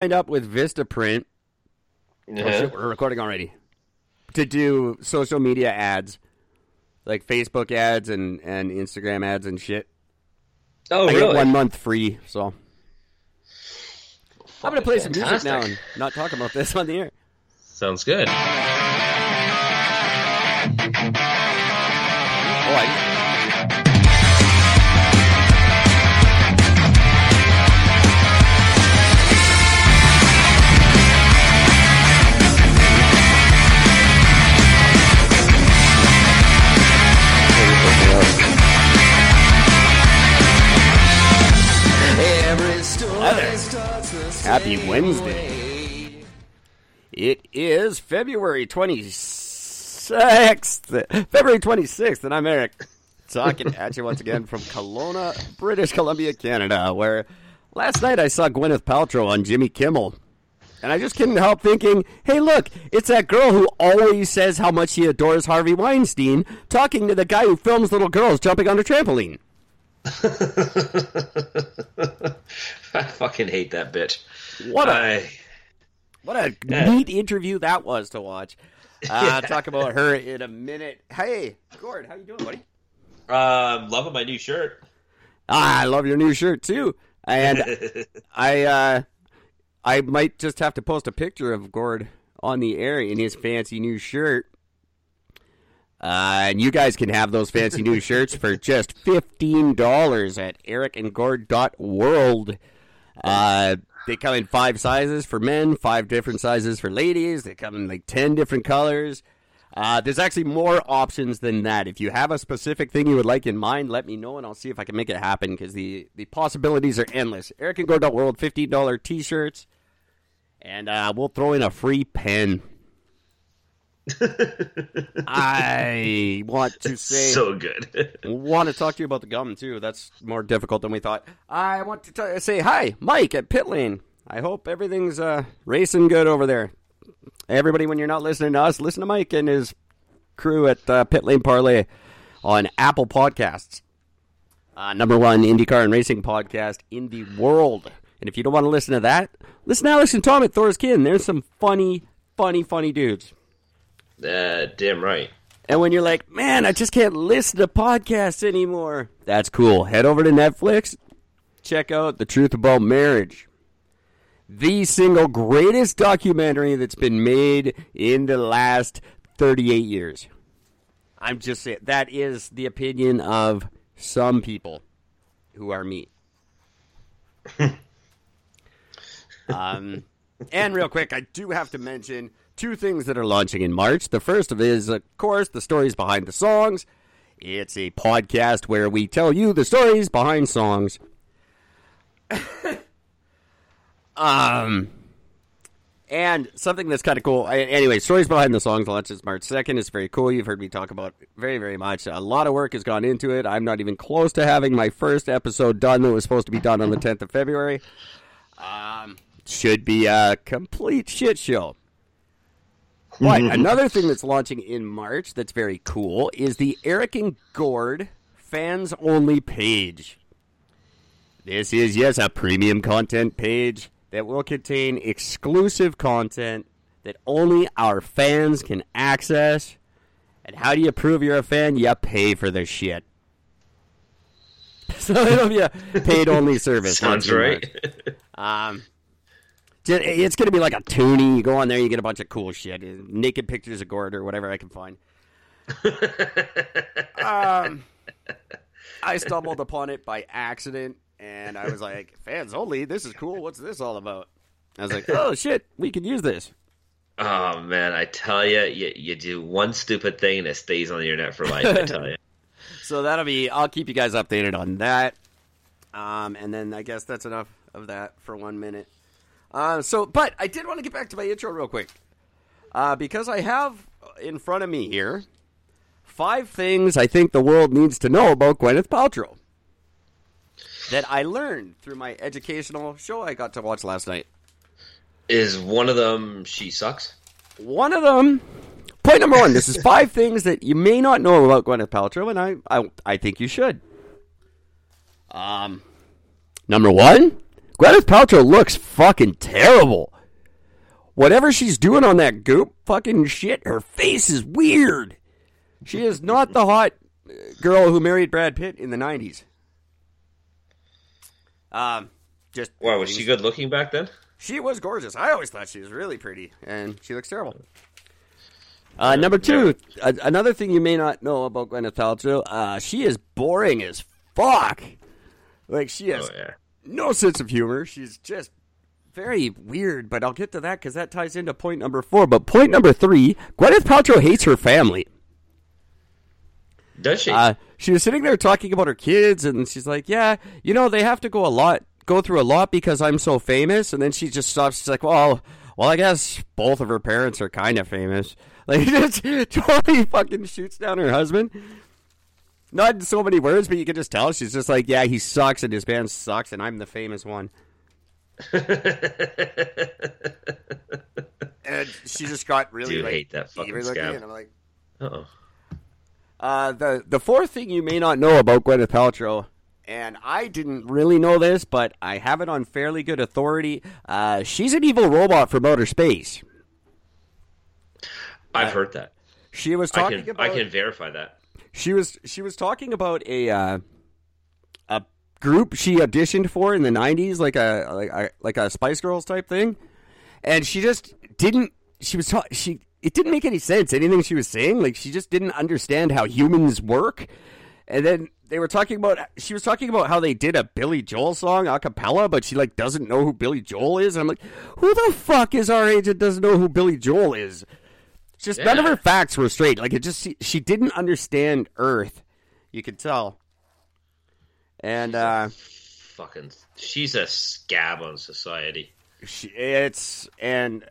signed up with Vistaprint. Oh, Yeah. shit, we're recording already. To do social media ads, like Facebook ads and, and Instagram ads and shit. Oh, I really? get one month free, so I'm gonna play some music now and not talk about this on the air. Sounds good. Oh, I, Happy Wednesday. It is February 26th. February 26th, and I'm Eric. Talking at you once again from Kelowna, British Columbia, Canada, where last night I saw Gwyneth Paltrow on Jimmy Kimmel. And I just couldn't help thinking, hey, look, it's that girl who always says how much she adores Harvey Weinstein, talking to the guy who films little girls jumping on a trampoline. I fucking hate that bitch. What a I, What a Yeah. neat interview that was to watch. Uh, Talk about her in a minute. Hey, Gord, how you doing, buddy? um, loving my new shirt. Ah, I love your new shirt too. And I, uh, I might just have to post a picture of Gord on the air in his fancy new shirt. Uh, and you guys can have those fancy new shirts for just fifteen dollars at ericandgord.world. Uh, they come in five sizes for men, five different sizes for ladies. They come in like ten different colors. Uh, there's actually more options than that. If you have a specific thing you would like in mind, let me know and I'll see if I can make it happen because the, the possibilities are endless. ericandgord.world, fifteen dollar t-shirts, and uh, we'll throw in a free pen. I want to say so good. want to talk to you about the gum too. That's more difficult than we thought. I want to t- say hi, Mike at Pit Lane. I hope everything's uh, racing good over there. Everybody, when you're not listening to us, listen to Mike and his crew at uh, Pit Lane Parlay on Apple Podcasts. Uh, number one IndyCar and racing podcast in the world. And if you don't want to listen to that, listen to Alex and Tom at Thor's Kin. There's some funny, funny, funny dudes. Uh, damn right. And when you're like, man, I just can't listen to podcasts anymore, that's cool. Head over to Netflix, check out The Truth About Marriage. The single greatest documentary that's been made in the last 38 years. I'm just saying, that is the opinion of some people who are me. um, and real quick, I do have to mention two things that are launching in March. The first of is, of course, the stories behind the songs. It's a podcast where we tell you the stories behind songs. um, and something that's kind of cool. I, anyway, stories behind the songs launches March second. It's very cool. You've heard me talk about very, very much. A lot of work has gone into it. I'm not even close to having my first episode done that was supposed to be done on the 10th of February. Um, should be a complete shit show. But another thing that's launching in March that's very cool is the Eric and Gord fans only page. This is, yes, a premium content page that will contain exclusive content that only our fans can access. And how do you prove you're a fan? You pay for the shit. So it'll be a paid only service. Sounds right. March. Um, ju- it's going to be like a toonie. You go on there, you get a bunch of cool shit, uh, naked pictures of Gord or whatever I can find. um, I stumbled upon it by accident, and I was like, "Fans only. This is cool. What's this all about?" I was like, "Oh shit, we can use this." oh man, I tell you, you, you do one stupid thing and it stays on the internet for life. I tell you. So that'll be. I'll keep you guys updated on that. Um, and then I guess that's enough of that for one minute. Uh, so, but I did want to get back to my intro real quick uh, because I have in front of me here five things I think the world needs to know about Gwyneth Paltrow that I learned through my educational show I got to watch last night. Is one of them she sucks? One of them, point number one. This is five things that you may not know about Gwyneth Paltrow, and I, I, I think you should. Um, number one, Gwyneth Paltrow looks fucking terrible. Whatever she's doing on that goop fucking shit, her face is weird. She is not the hot uh, girl who married Brad Pitt in the 90s. Um, just Why was she good looking back then? She was gorgeous. I always thought she was really pretty, and she looks terrible. Uh, number two, a- another thing you may not know about Gwyneth Paltrow, uh, she is boring as fuck. Like she has Oh yeah. No sense of humor. She's just very weird. But I'll get to that because that ties into point number four. But point number three, Gwyneth Paltrow hates her family. Does she? Uh, she was sitting there talking about her kids, and she's like, "Yeah, you know, they have to go a lot, go through a lot because I'm so famous." And then she just stops. She's like, "Well, well, I guess both of her parents are kind of famous." Like, just totally fucking shoots down her husband. Not in so many words, but you can just tell she's just like, "Yeah, he sucks, and his band sucks, and I'm the famous one." and she just got really Do like, hate that fucking looking, and I'm like, Uh-oh. uh, the the fourth thing you may not know about Gwyneth Paltrow, and I didn't really know this, but I have it on fairly good authority. Uh, she's an evil robot from outer space. I've heard that. She was I talking can about I can verify that. She was she was talking about a uh, a group she auditioned for in the '90s, like a like a, like a Spice Girls type thing, and she just didn't. She was ta- she. It didn't make any sense. Anything she was saying, like she just didn't understand how humans work. And then they were talking about. She was talking about how they did a Billy Joel song a cappella, but she like doesn't know who Billy Joel is. And I'm like, who the fuck is our age that doesn't know who Billy Joel is? Just none of her facts were straight. Like it just she, she didn't understand Earth. You could tell. And uh Fucking, she's a scab on society. she, it's and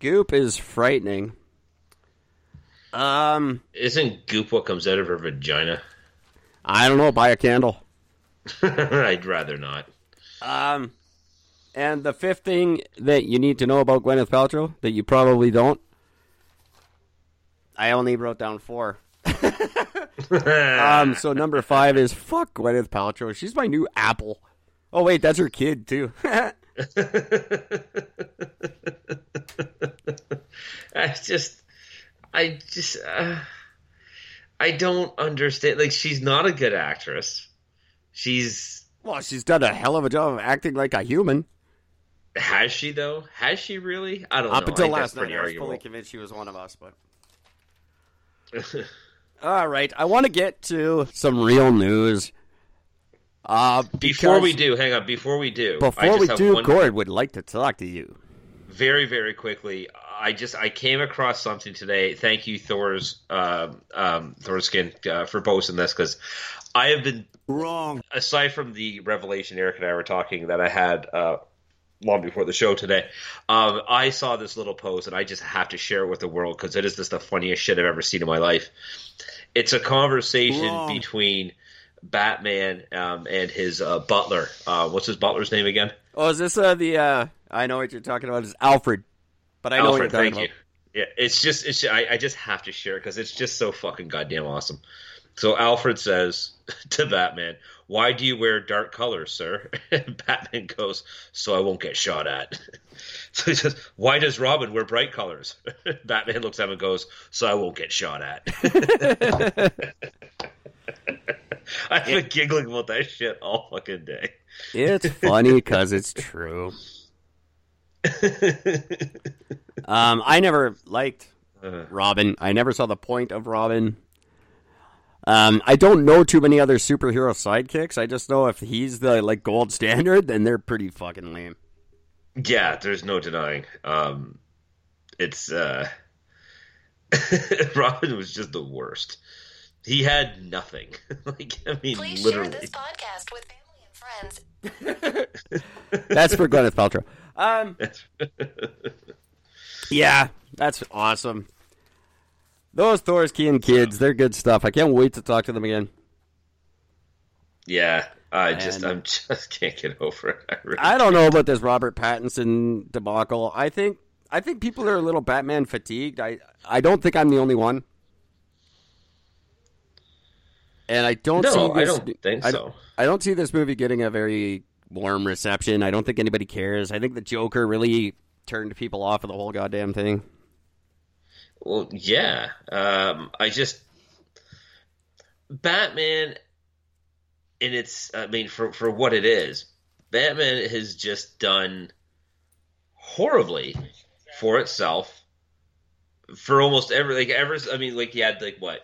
Goop is frightening. Um, Isn't goop what comes out of her vagina? I don't know. Buy a candle. I'd rather not. Um, and the fifth thing that you need to know about Gwyneth Paltrow that you probably don't. I only wrote down four. Um, so number five is fuck Gwyneth Paltrow. She's my new Apple. Oh wait, that's her kid too. I just, I just, uh, I don't understand. Like, she's not a good actress. She's well, she's done a hell of a job of acting like a human. has she though? Has she really? I don't know. Up know. until last night, I was fully convinced she was one of us. But all right, I want to get to some real news. Uh, Before we do, hang on. Before we do, I before just we have do, Gord would like to talk to you. very very quickly i just i came across something today thank you thor's um um thorskin uh, for posting this because i have been Wrong. aside from the revelation eric and i were talking that i had uh long before the show today um i saw this little post and i just have to share it with the world because it is just the funniest shit i've ever seen in my life it's a conversation Wrong. between batman um and his uh, butler uh what's his butler's name again Oh, is this uh, the? Uh, I know what you're talking about. Is Alfred? But I know Alfred, what you're thank talking you. Yeah, it's just it's I, I just have to share it because it's just so fucking goddamn awesome. So Alfred says to Batman, "Why do you wear dark colors, sir?" And Batman goes, "So I won't get shot at." So he says, "Why does Robin wear bright colors?" Batman looks at him and goes, "So I won't get shot at." I've been giggling about that shit all fucking day. It's funny because it's true. Um, I never liked Uh, Robin. I never saw the point of Robin. Um, I don't know too many other superhero sidekicks. I just know if he's the like gold standard, then they're pretty fucking lame. Yeah, there's no denying. Um, it's uh, Robin was just the worst. He had nothing. like I mean, Please literally. share this podcast with family and friends. That's for Gwyneth Paltrow. Um, yeah, that's awesome. Those Thorskian kids, they're good stuff. I can't wait to talk to them again. yeah, I just And- I'm just can't get over it. I really I don't know about this Robert Pattinson debacle. I think I think people are a little Batman fatigued. I I don't think I'm the only one. And I don't No, see I don't think I so. I don't see this movie getting a very warm reception. I don't think anybody cares. I think the Joker really turned people off of the whole goddamn thing. Well, yeah. Um, I just Batman, and it's I mean for for what it is, Batman has just done horribly for itself for almost every like ever. I mean, like he had like what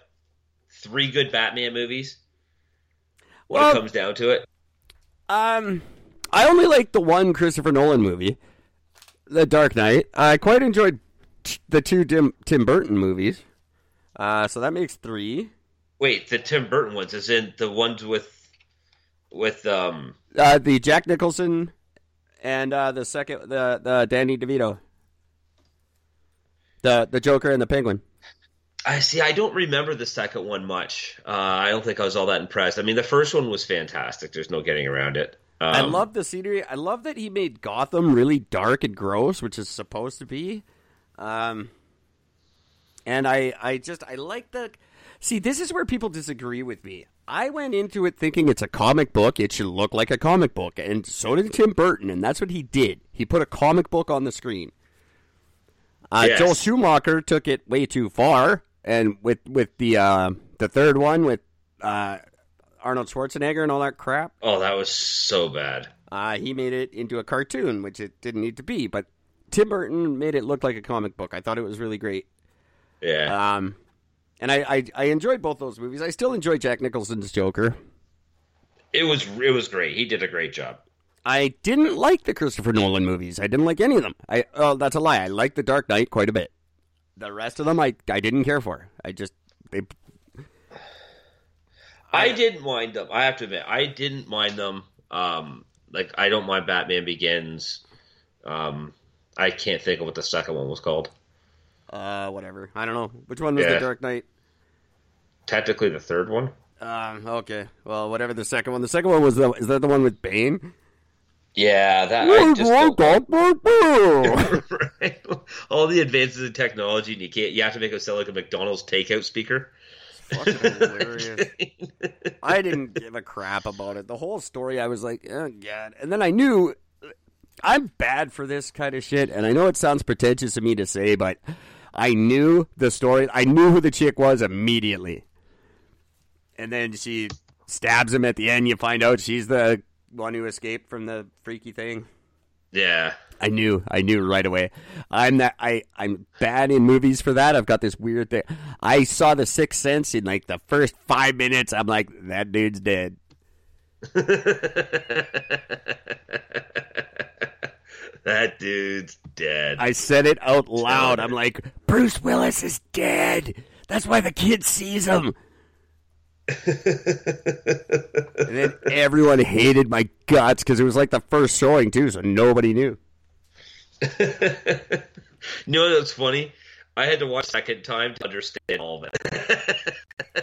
three good Batman movies when Well- it comes down to it. Um, I only like the one Christopher Nolan movie, The Dark Knight. I quite enjoyed t- the two Tim, Tim Burton movies. Uh, so that makes three. Wait, the Tim Burton ones, is in the ones with with um. Uh, the Jack Nicholson and uh, the second, the the Danny DeVito, the the Joker and the Penguin. I see. I don't remember the second one much. Uh, I don't think I was all that impressed. I mean, the first one was fantastic. There's no getting around it. Um, I love the scenery. I love that he made Gotham really dark and gross, which is supposed to be. Um, and I, I just, I like the. See, this is where people disagree with me. I went into it thinking it's a comic book. It should look like a comic book, and so did Tim Burton, and that's what he did. He put a comic book on the screen. Uh, Yes. Joel Schumacher took it way too far, and with with the uh, the third one with uh, Arnold Schwarzenegger and all that crap. Oh, that was so bad. Uh, he made it into a cartoon, which it didn't need to be. But Tim Burton made it look like a comic book. I thought it was really great. Yeah. Um, and I, I, I enjoyed both those movies. I still enjoy Jack Nicholson's Joker. It was it was great. He did a great job. I didn't like the Christopher Nolan movies. I didn't like any of them. I oh, that's a lie. I liked The Dark Knight quite a bit. The rest of them, I I didn't care for. I just they I didn't mind them. I have to admit, I didn't mind them. Um, like I don't mind Batman Begins. Um, I can't think of what the second one was called. uh whatever. I don't know which one was Yeah. The Dark Knight. Technically, the third one. Um, okay. Well, whatever the second one. The second one was the is that the one with Bane? Yeah, that I just right? All the advances in technology, and you can't. You have to make it sound like a McDonald's takeout speaker. fucking hilarious. I didn't give a crap about it. The whole story, I was like, oh god. And then I knew I'm bad for this kind of shit, and I know it sounds pretentious of me to say, but I knew the story. I knew who the chick was immediately. And then she stabs him at the end. You find out she's the one who escaped from the freaky thing. yeah, I knew, I knew right away. I'm that I I'm bad in movies for that. I've got this weird thing. I saw The Sixth Sense in like the first five minutes. I'm like, that dude's dead. that dude's dead. I said it out loud. I'm like, Bruce Willis is dead. That's why the kid sees him. and then everyone hated my guts because it was like the first showing too, so nobody knew. you know what's funny? I had to watch second time to understand all of it.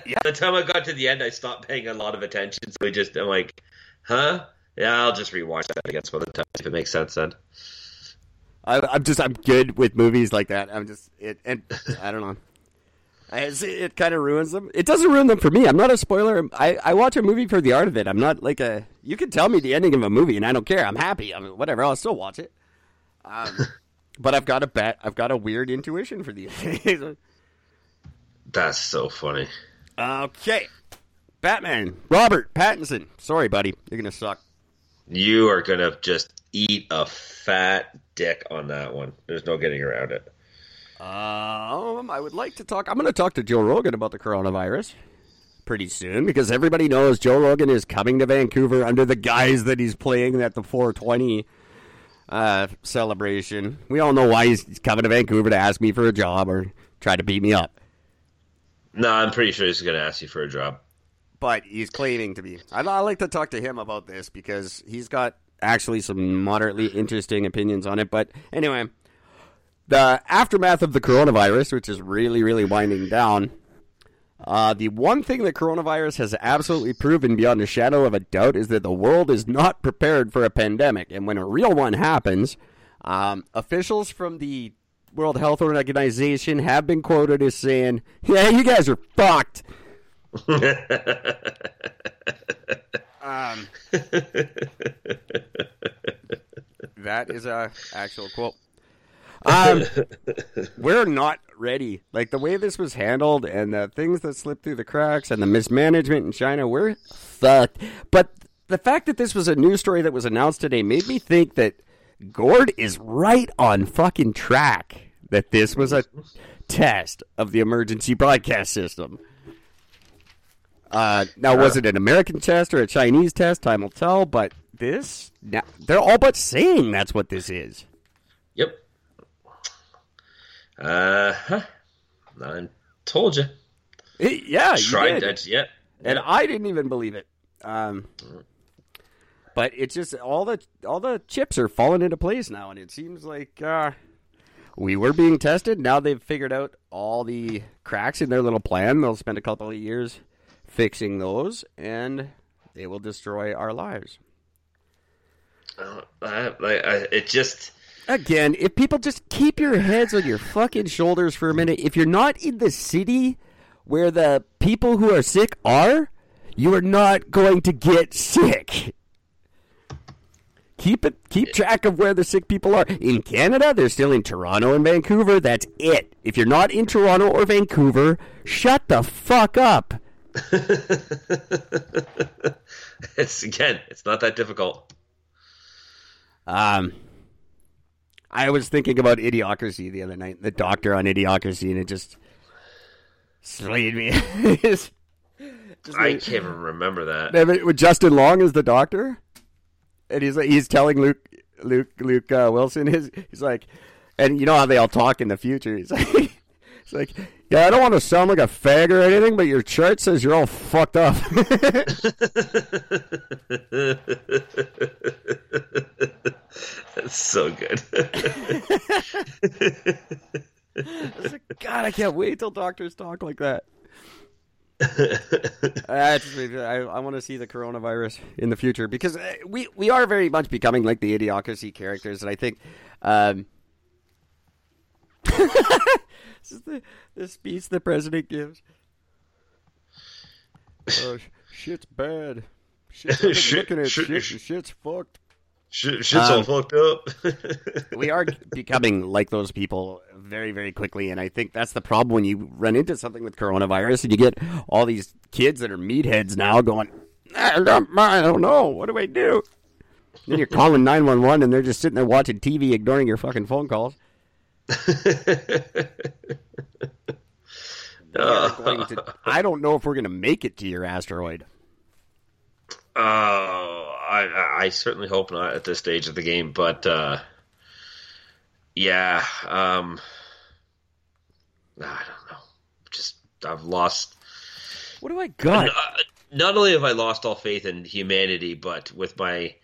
Yeah. By the time I got to the end, I stopped paying a lot of attention. So I just, I'm like, huh? Yeah, I'll just rewatch that again some other time if it makes sense then. I, I'm just I'm good with movies like that. I'm just it and I don't know. I, it's- it kind of ruins them. It doesn't ruin them for me. I'm not a spoiler. I, I watch a movie for the art of it. I'm not like a. You can tell me the ending of a movie and I don't care. I'm happy. I mean, whatever. I'll still watch it. Um, but I've got a bet. I've got a weird intuition for these things. That's so funny. okay, Batman. Robert Pattinson. Sorry, buddy. You're gonna suck. You are gonna just eat a fat dick on that one. There's no getting around it. Um, I would like to talk. I'm going to talk to Joe Rogan about the coronavirus pretty soon because everybody knows Joe Rogan is coming to Vancouver under the guise that he's playing at the 420 uh, celebration. We all know why he's coming to Vancouver to ask me for a job or try to beat me up. No, I'm pretty sure he's gonna ask you for a job. But he's claiming to be. I'd, I'd like to talk to him about this because he's got actually some moderately interesting opinions on it. But anyway, the aftermath of the coronavirus, which is really, really winding down. Uh, the one thing that coronavirus has absolutely proven beyond a shadow of a doubt is that the world is not prepared for a pandemic. And when a real one happens, um, officials from the World Health Organization have been quoted as saying, Yeah, you guys are fucked. Um, that is a actual quote. Um, we're not ready. Like the way this was handled and the things that slipped through the cracks and the mismanagement in China, we're fucked. But the fact that this was a news story that was announced today made me think that Gord is right on fucking track. That this was a test of the emergency broadcast system. Uh, now, was it an American test or a Chinese test? Time will tell. But this, now, they're all but saying that's what this is. Uh huh. I told you. Yeah, you Tried did. that. Yep. and I didn't even believe it. Um, but it's just all the all the chips are falling into place now, and it seems like uh, we were being tested. Now they've figured out all the cracks in their little plan. They'll spend a couple of years fixing those, and they will destroy our lives. Uh, I, I, it just. Again, if people just keep your heads on your fucking shoulders for a minute, if you're not in the city where the people who are sick are, you are not going to get sick. Keep it keep track of where the sick people are. In Canada, they're still in Toronto and Vancouver. That's it. If you're not in Toronto or Vancouver, shut the fuck up. it's again. It's not that difficult. Um, I was thinking about Idiocracy the other night, the doctor on Idiocracy, and it just slayed me. Just I like- can't even remember that. With Justin Long as the doctor, and he's like, he's telling Luke, Luke, Luke uh, Wilson, his, he's like, and you know how they all talk in the future. He's like, he's like, yeah, I don't want to sound like a fag or anything, but your chart says you're all fucked up. That's so good. I was like, God, I can't wait till doctors talk like that. I, I want to see the coronavirus in the future because uh, we we are very much becoming like the idiocracy characters, and I think um, this is the, the speech the president gives. Oh, shit's bad. Shit's, Shit- looking at shit- shit, sh- shit's fucked. Shit, shit's all Um, fucked up. we are becoming like those people very, very quickly, and I think that's the problem when you run into something with coronavirus and you get all these kids that are meatheads now going, I don't, I don't know, what do I do? Then you're calling nine one one, and they're just sitting there watching TV, ignoring your fucking phone calls. We to- I don't know if we're going to make it to your asteroid. Oh, I, I- certainly hope not at this stage of the game, but uh, yeah, um, I don't know. Just I've lost. What do I got? Uh, not only have I lost all faith in humanity, but with my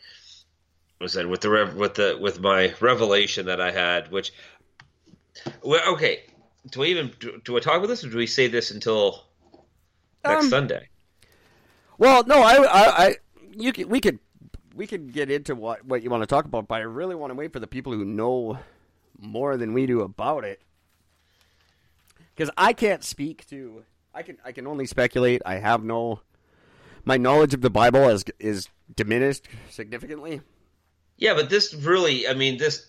was that with the with the with my revelation that I had, which well, okay. Do we even do, do I talk about this, or do we say this until next Um, Sunday? Well, no, I, I, I you can, we could, we could get into what what you want to talk about, but I really want to wait for the people who know more than we do about it, because I can't speak to. I can, I can only speculate. I have no, my knowledge of the Bible is is diminished significantly. Yeah, but this really, I mean, this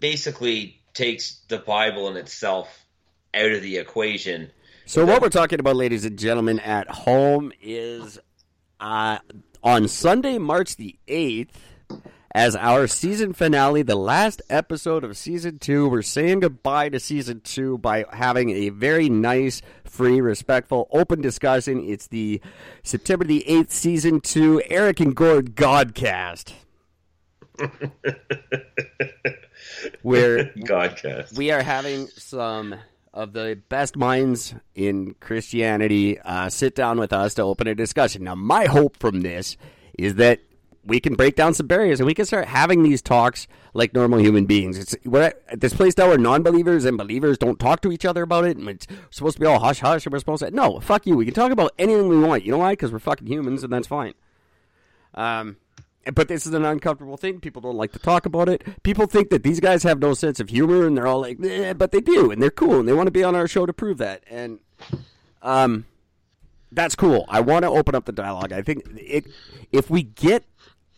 basically takes the Bible in itself out of the equation. So what we're talking about, ladies and gentlemen, at home is uh, on Sunday, March the eighth, as our season finale, the last episode of season two. We're saying goodbye to season two by having a very nice, free, respectful, open discussion. It's the September the eighth, season two, Eric and Gord Godcast. where Godcast. we are having some of the best minds in Christianity uh, sit down with us to open a discussion. Now, my hope from this is that we can break down some barriers and we can start having these talks like normal human beings. It's we're at this place now where non-believers and believers don't talk to each other about it, and it's supposed to be all hush hush. And we're supposed to no, fuck you. We can talk about anything we want. You know why? Because we're fucking humans, and that's fine. Um, but this is an uncomfortable thing. People don't like to talk about it. People think that these guys have no sense of humor, and they're all like, eh, but they do, and they're cool, and they want to be on our show to prove that. And um, that's cool. I want to open up the dialogue. I think it, if we get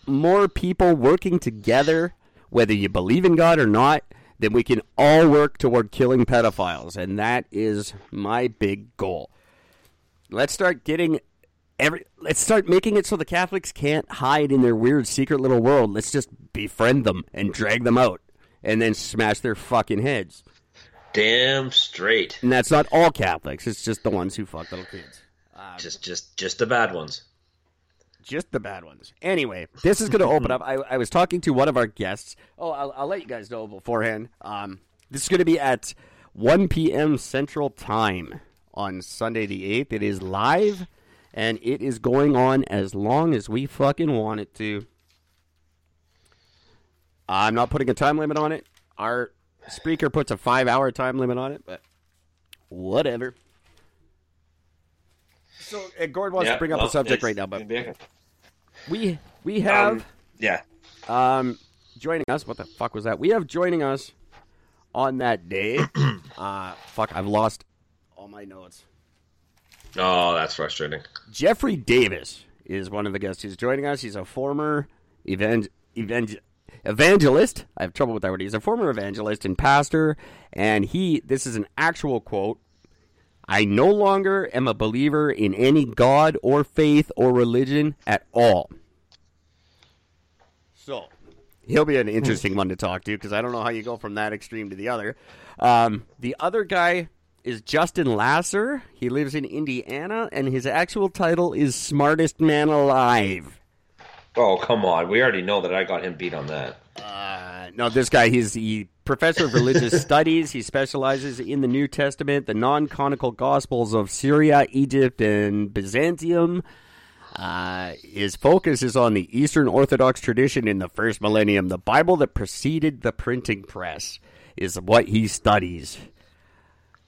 more people working together, whether you believe in God or not, then we can all work toward killing pedophiles, and that is my big goal. Let's start getting every. Let's start making it so the Catholics can't hide in their weird secret little world. Let's just befriend them and drag them out, and then smash their fucking heads. Damn straight. And that's not all Catholics; it's just the ones who fuck little kids. Just just just the bad ones. just the bad ones. Anyway, this is going to open up. I, I was talking to one of our guests. Oh, I'll, I'll let you guys know beforehand. Um, this is going to be at 1 p.m. Central Time on Sunday the 8th. It is live, and it is going on as long as we fucking want it to. I'm not putting a time limit on it. Our speaker puts a five hour time limit on it, but whatever. So, uh, Gord wants to bring up a subject right now, but we we have Um, yeah. um, joining us. What the fuck was that? We have joining us on that day. uh, fuck, I've lost all my notes. Oh, that's frustrating. Jeffrey Davis is one of the guests who's joining us. He's a former evang- evang- evangelist. I have trouble with that word. He's a former evangelist and pastor, and he. This is an actual quote. I no longer am a believer in any God or faith or religion at all. So, he'll be an interesting one to talk to because I don't know how you go from that extreme to the other. Um, the other guy is Justin Lasser. He lives in Indiana, and his actual title is Smartest Man Alive. Oh, come on. We already know that I got him beat on that. Uh, no, this guy, he's the professor of religious studies. He specializes in the New Testament, the non canonical Gospels of Syria, Egypt, and Byzantium. Uh, his focus is on the Eastern Orthodox tradition in the first millennium. The Bible that preceded the printing press is what he studies,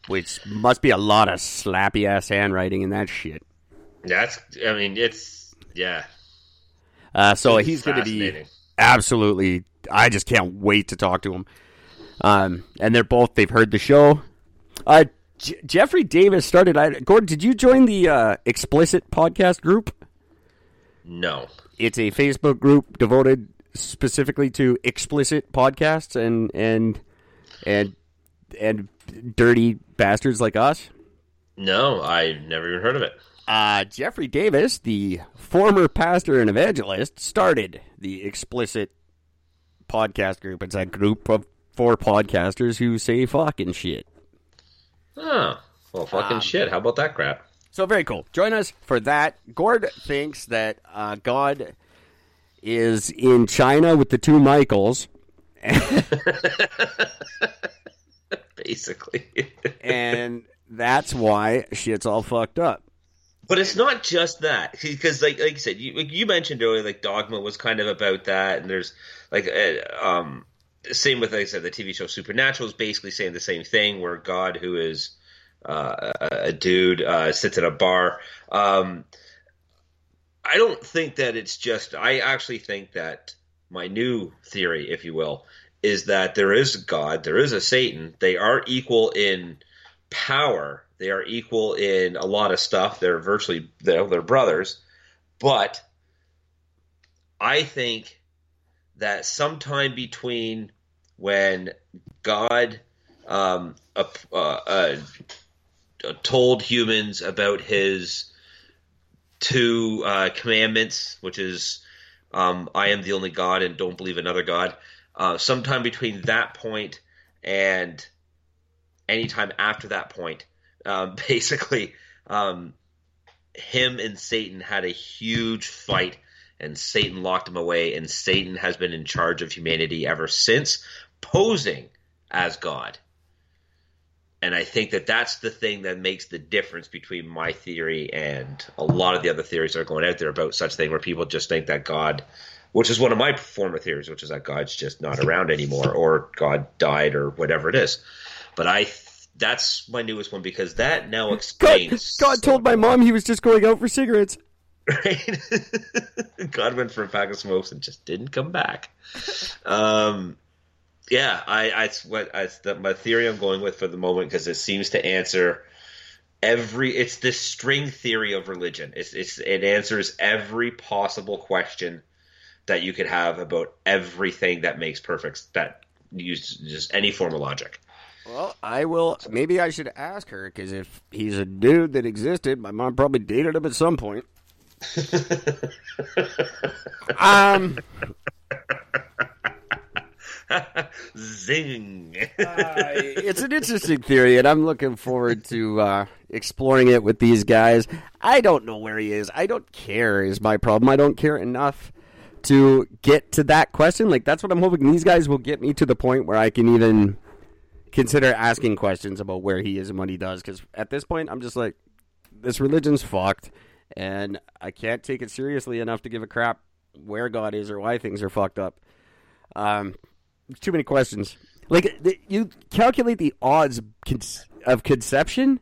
which must be a lot of slappy ass handwriting in that shit. That's, I mean, it's, yeah. Uh, so It's he's going to be absolutely. I just can't wait to talk to him. Um, and they're both. They've heard the show. Uh, J- Jeffrey Davis started. I, Gordon, did you join the uh, explicit podcast group? No. It's a Facebook group devoted specifically to explicit podcasts and and and and dirty bastards like us. No, I never even heard of it. Uh, Jeffrey Davis, the former pastor and evangelist, started the explicit podcast group. It's a group of four podcasters who say fucking shit. Oh, well, fucking Um, shit. How about that crap? So very cool. Join us for that. Gord thinks that uh, God is in China with the two Michaels, Basically. and that's why shit's all fucked up. But it's not just that, because like like you said, you like you mentioned earlier, like Dogma was kind of about that, and there's like uh, um same with like I said, the TV show Supernatural is basically saying the same thing, where God, who is uh, a, a dude, uh, sits at a bar. Um, I don't think that it's just. I actually think that my new theory, if you will, is that there is God, there is a Satan. They are equal in power. They are equal in a lot of stuff. They're virtually they're, they're brothers, but I think that sometime between when God um, uh, uh, uh, told humans about his two uh, commandments, which is um, I am the only God and don't believe another God. Uh, sometime between that point and anytime after that point, um, basically, um, him and Satan had a huge fight, and Satan locked him away, and Satan has been in charge of humanity ever since, posing as God. And I think that that's the thing that makes the difference between my theory and a lot of the other theories that are going out there about such thing, where people just think that God, which is one of my former theories, which is that God's just not around anymore, or God died, or whatever it is. But I, that's my newest one because that now God, explains. God told my mom he was just going out for cigarettes. right? God went for a pack of smokes and just didn't come back. Um, yeah, I, I, it's what I, it's the, my theory I'm going with for the moment because it seems to answer every it's this string theory of religion. It's, it's it answers every possible question that you could have about everything that makes perfect that use just any form of logic. Well, I will. Maybe I should ask her because if he's a dude that existed, my mom probably dated him at some point. um, Zing. uh, it's an interesting theory, and I'm looking forward to uh, exploring it with these guys. I don't know where he is. I don't care. Is my problem. I don't care enough to get to that question. Like that's what I'm hoping these guys will get me to the point where I can even consider asking questions about where he is and what he does. Because at this point, I'm just like, this religion's fucked, and I can't take it seriously enough to give a crap where God is or why things are fucked up. Um, too many questions. Like you calculate the odds of conception.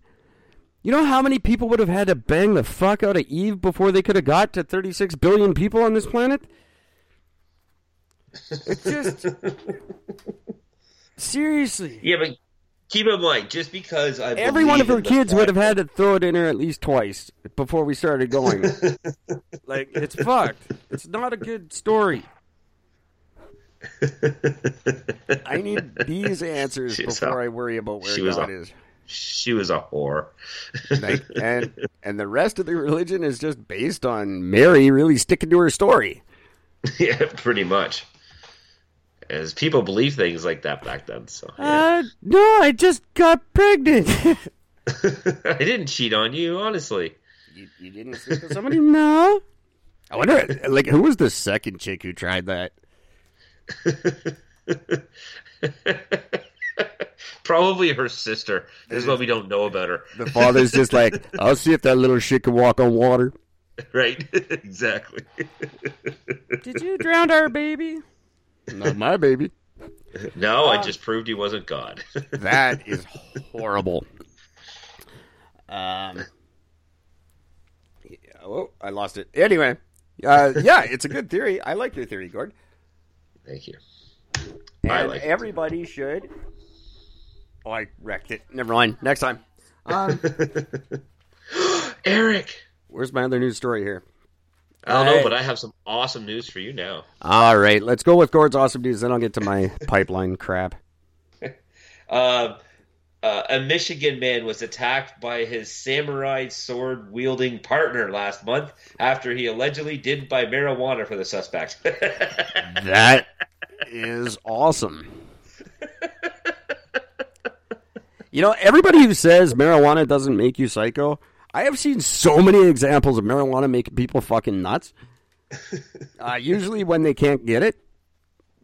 You know how many people would have had to bang the fuck out of Eve before they could have got to 36 billion people on this planet? It's just seriously. Yeah, but keep in mind, just because I Every one of her kids would have had to throw it in her at least twice before we started going. like it's fucked. It's not a good story. I need these answers She's before a- I worry about where she was God a- is. she was a whore. Like, and and the rest of the religion is just based on Mary really sticking to her story. yeah, pretty much. As people believe things like that back then, so yeah. Uh, no, I just got pregnant. I didn't cheat on you, honestly. you, you didn't sleep with somebody? No. I wonder, like, who was the second chick who tried that? Probably her sister. This is what we don't know about her. The father's just like, I'll see if that little shit can walk on water. Right? exactly. Did you drown our baby? Not my baby. No, I just proved he wasn't God. That is horrible. Um. yeah, oh, I lost it. Anyway, uh, yeah, it's a good theory. I like your theory, Gord. Thank you. And I like it. everybody should. Oh, I wrecked it. Never mind. Next time. Um, Eric! where's my other news story here? I don't know, but I have some awesome news for you now. All right, let's go with Gord's awesome news. Then I'll get to my pipeline crap. Uh, uh, a Michigan man was attacked by his samurai sword wielding partner last month after he allegedly did buy marijuana for the suspect. That is awesome. You know, everybody who says marijuana doesn't make you psycho, I have seen so many examples of marijuana making people fucking nuts. Uh, usually when they can't get it.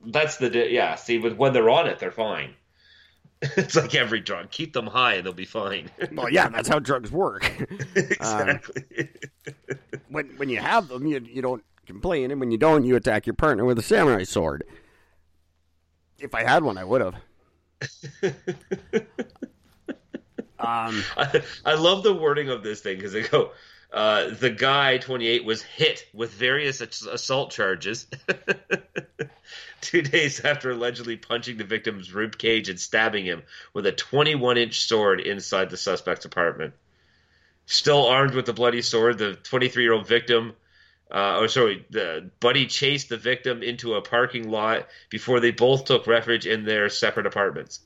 That's the di- yeah. See, but when they're on it, they're fine. It's like every drug. Keep them high, and they'll be fine. Well, yeah, that's how drugs work. exactly. when when you have them, you you don't complain, and when you don't, you attack your partner with a samurai sword. If I had one, I would have. Um, I, I love the wording of this thing because they go, uh, the guy, 28, was hit with various assault charges two days after allegedly punching the victim's rib cage and stabbing him with a 21 inch sword inside the suspect's apartment. Still armed with the bloody sword, the 23 year old victim. Uh, oh, sorry. The buddy chased the victim into a parking lot before they both took refuge in their separate apartments.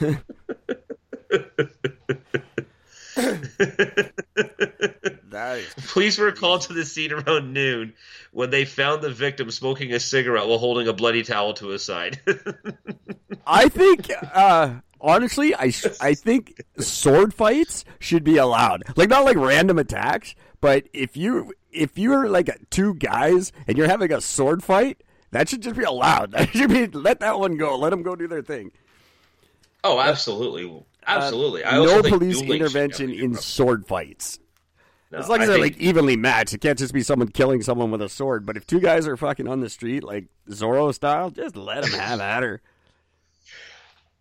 that is Police were called to the scene around noon when they found the victim smoking a cigarette while holding a bloody towel to his side. I think, uh, honestly, I I think sword fights should be allowed. Like not like random attacks, but if you if you're like two guys and you're having a sword fight, that should just be allowed. That should be let that one go. Let them go do their thing. oh, absolutely, absolutely. I no also think police intervention in sword fights. No, As long as I they're think- like evenly matched, it can't just be someone killing someone with a sword. But if two guys are fucking on the street like Zorro style, just let them have at her.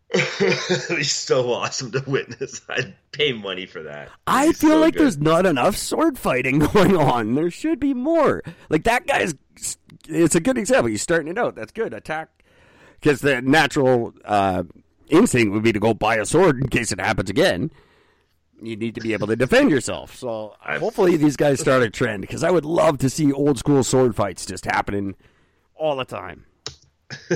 It'd be so awesome to witness. I'd pay money for that. I It'd feel so like good. there's not enough sword fighting going on. There should be more. Like that guy's. It's a good example. He's starting it out. That's good. Attack, because the natural uh, instinct would be to go buy a sword in case it happens again. you need to be able to defend yourself. So hopefully these guys start a trend because I would love to see old school sword fights just happening all the time.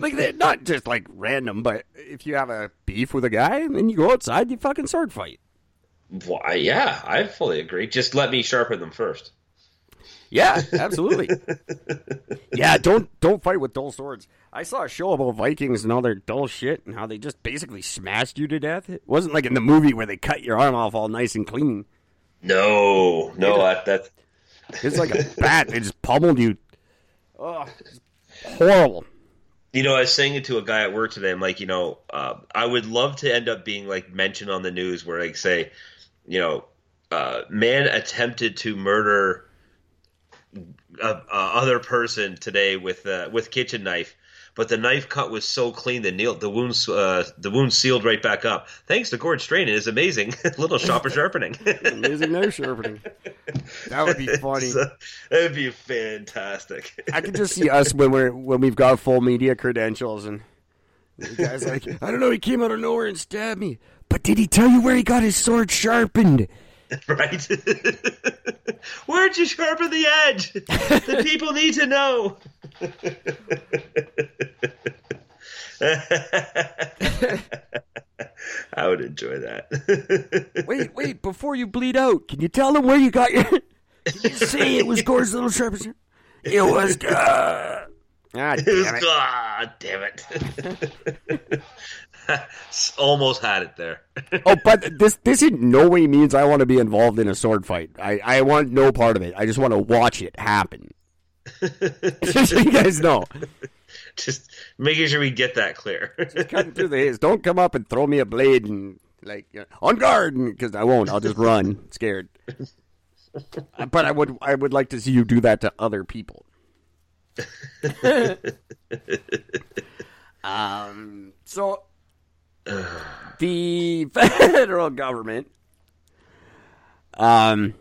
like they're not just like random, but if you have a beef with a guy, and then you go outside, you fucking sword fight. Why? Yeah, I fully agree. Just let me sharpen them first. Yeah, absolutely. yeah, don't don't fight with dull swords. I saw a show about Vikings and all their dull shit and how they just basically smashed you to death. It wasn't like in the movie where they cut your arm off all nice and clean. No, no, that, that's It's like a bat. They just pummeled you. Oh, horrible. You know, I was saying it to a guy at work today. I'm like, you know, uh, I would love to end up being like mentioned on the news where like say, you know, uh, man attempted to murder a, a other person today with uh, with kitchen knife, but the knife cut was so clean the nail the wounds uh, the wound sealed right back up. Thanks to Gord Strain, is amazing little shopper sharpening. Amazing knife sharpening. That would be funny. So, that'd be fantastic. I could just see us when we're when we've got full media credentials and the guy's like, I don't know, he came out of nowhere and stabbed me. But did he tell you where he got his sword sharpened? right? Where'd you sharpen the edge? The people need to know. I would enjoy that. Wait, wait, before you bleed out, can you tell them where you got your Can you say it was Gord's little sharpest? It was uh... Ah, It was- damn it. ah, damn it. Almost had it there. Oh, but this this in no way means I want to be involved in a sword fight. I, I want no part of it. I just want to watch it happen. Just so you guys know. Just making sure we get that clear. Cutting through the haze. Don't come up and throw me a blade and like you know, on guard because I won't. I'll just run scared. But I would I would like to see you do that to other people. um. So the federal government. Um.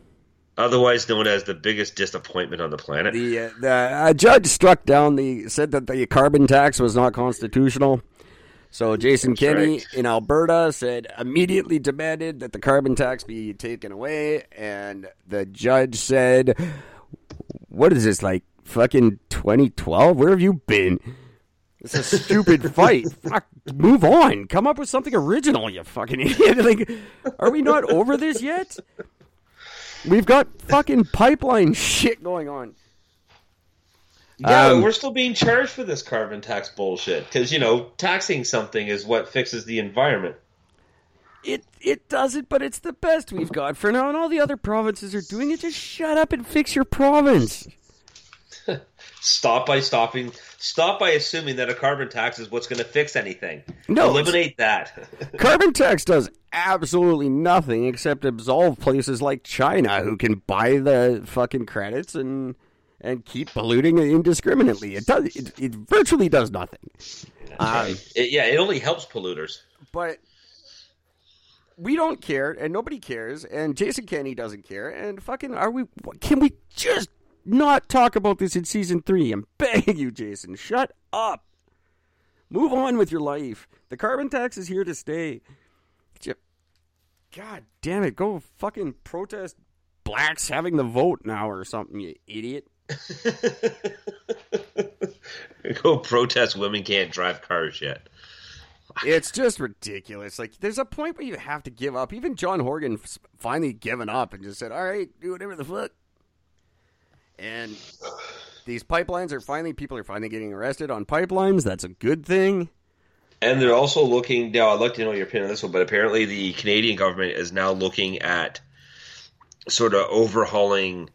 Otherwise known as the biggest disappointment on the planet. The uh, the a judge struck down the said that the carbon tax was not constitutional. So Jason That's Kenney right. in Alberta said immediately demanded that the carbon tax be taken away, and the judge said, "What is this like? Fucking 2012? Where have you been? It's a stupid fight. Fuck, move on. Come up with something original, you fucking idiot. Like, are we not over this yet? We've got fucking pipeline shit going on." Yeah, Um, we're still being charged for this carbon tax bullshit because you know taxing something is what fixes the environment. It it doesn't, but it's the best we've got for now, and all the other provinces are doing it. Just shut up and fix your province. Stop by stopping. Stop by assuming that a carbon tax is what's going to fix anything. No, eliminate that. Carbon tax does absolutely nothing except absolve places like China who can buy the fucking credits and and keep polluting indiscriminately. It does. It, it virtually does nothing. Um, It- yeah, it only helps polluters. but we don't care, and nobody cares, and Jason Kenney doesn't care, and fucking are we? Can we just not talk about this in season three? I'm begging you, Jason, shut up. Move on with your life. The carbon tax is here to stay. God damn it! Go fucking protest blacks having the vote now or something, you idiot. Go protest women can't drive cars yet. It's just ridiculous. Like, there's a point where you have to give up. Even John Horgan finally given up and just said, "All right, do whatever the fuck." And these pipelines are finally people are finally getting arrested on pipelines. That's a good thing. And they're also looking now. I'd like to know your opinion on this one, but apparently the Canadian government is now looking at sort of overhauling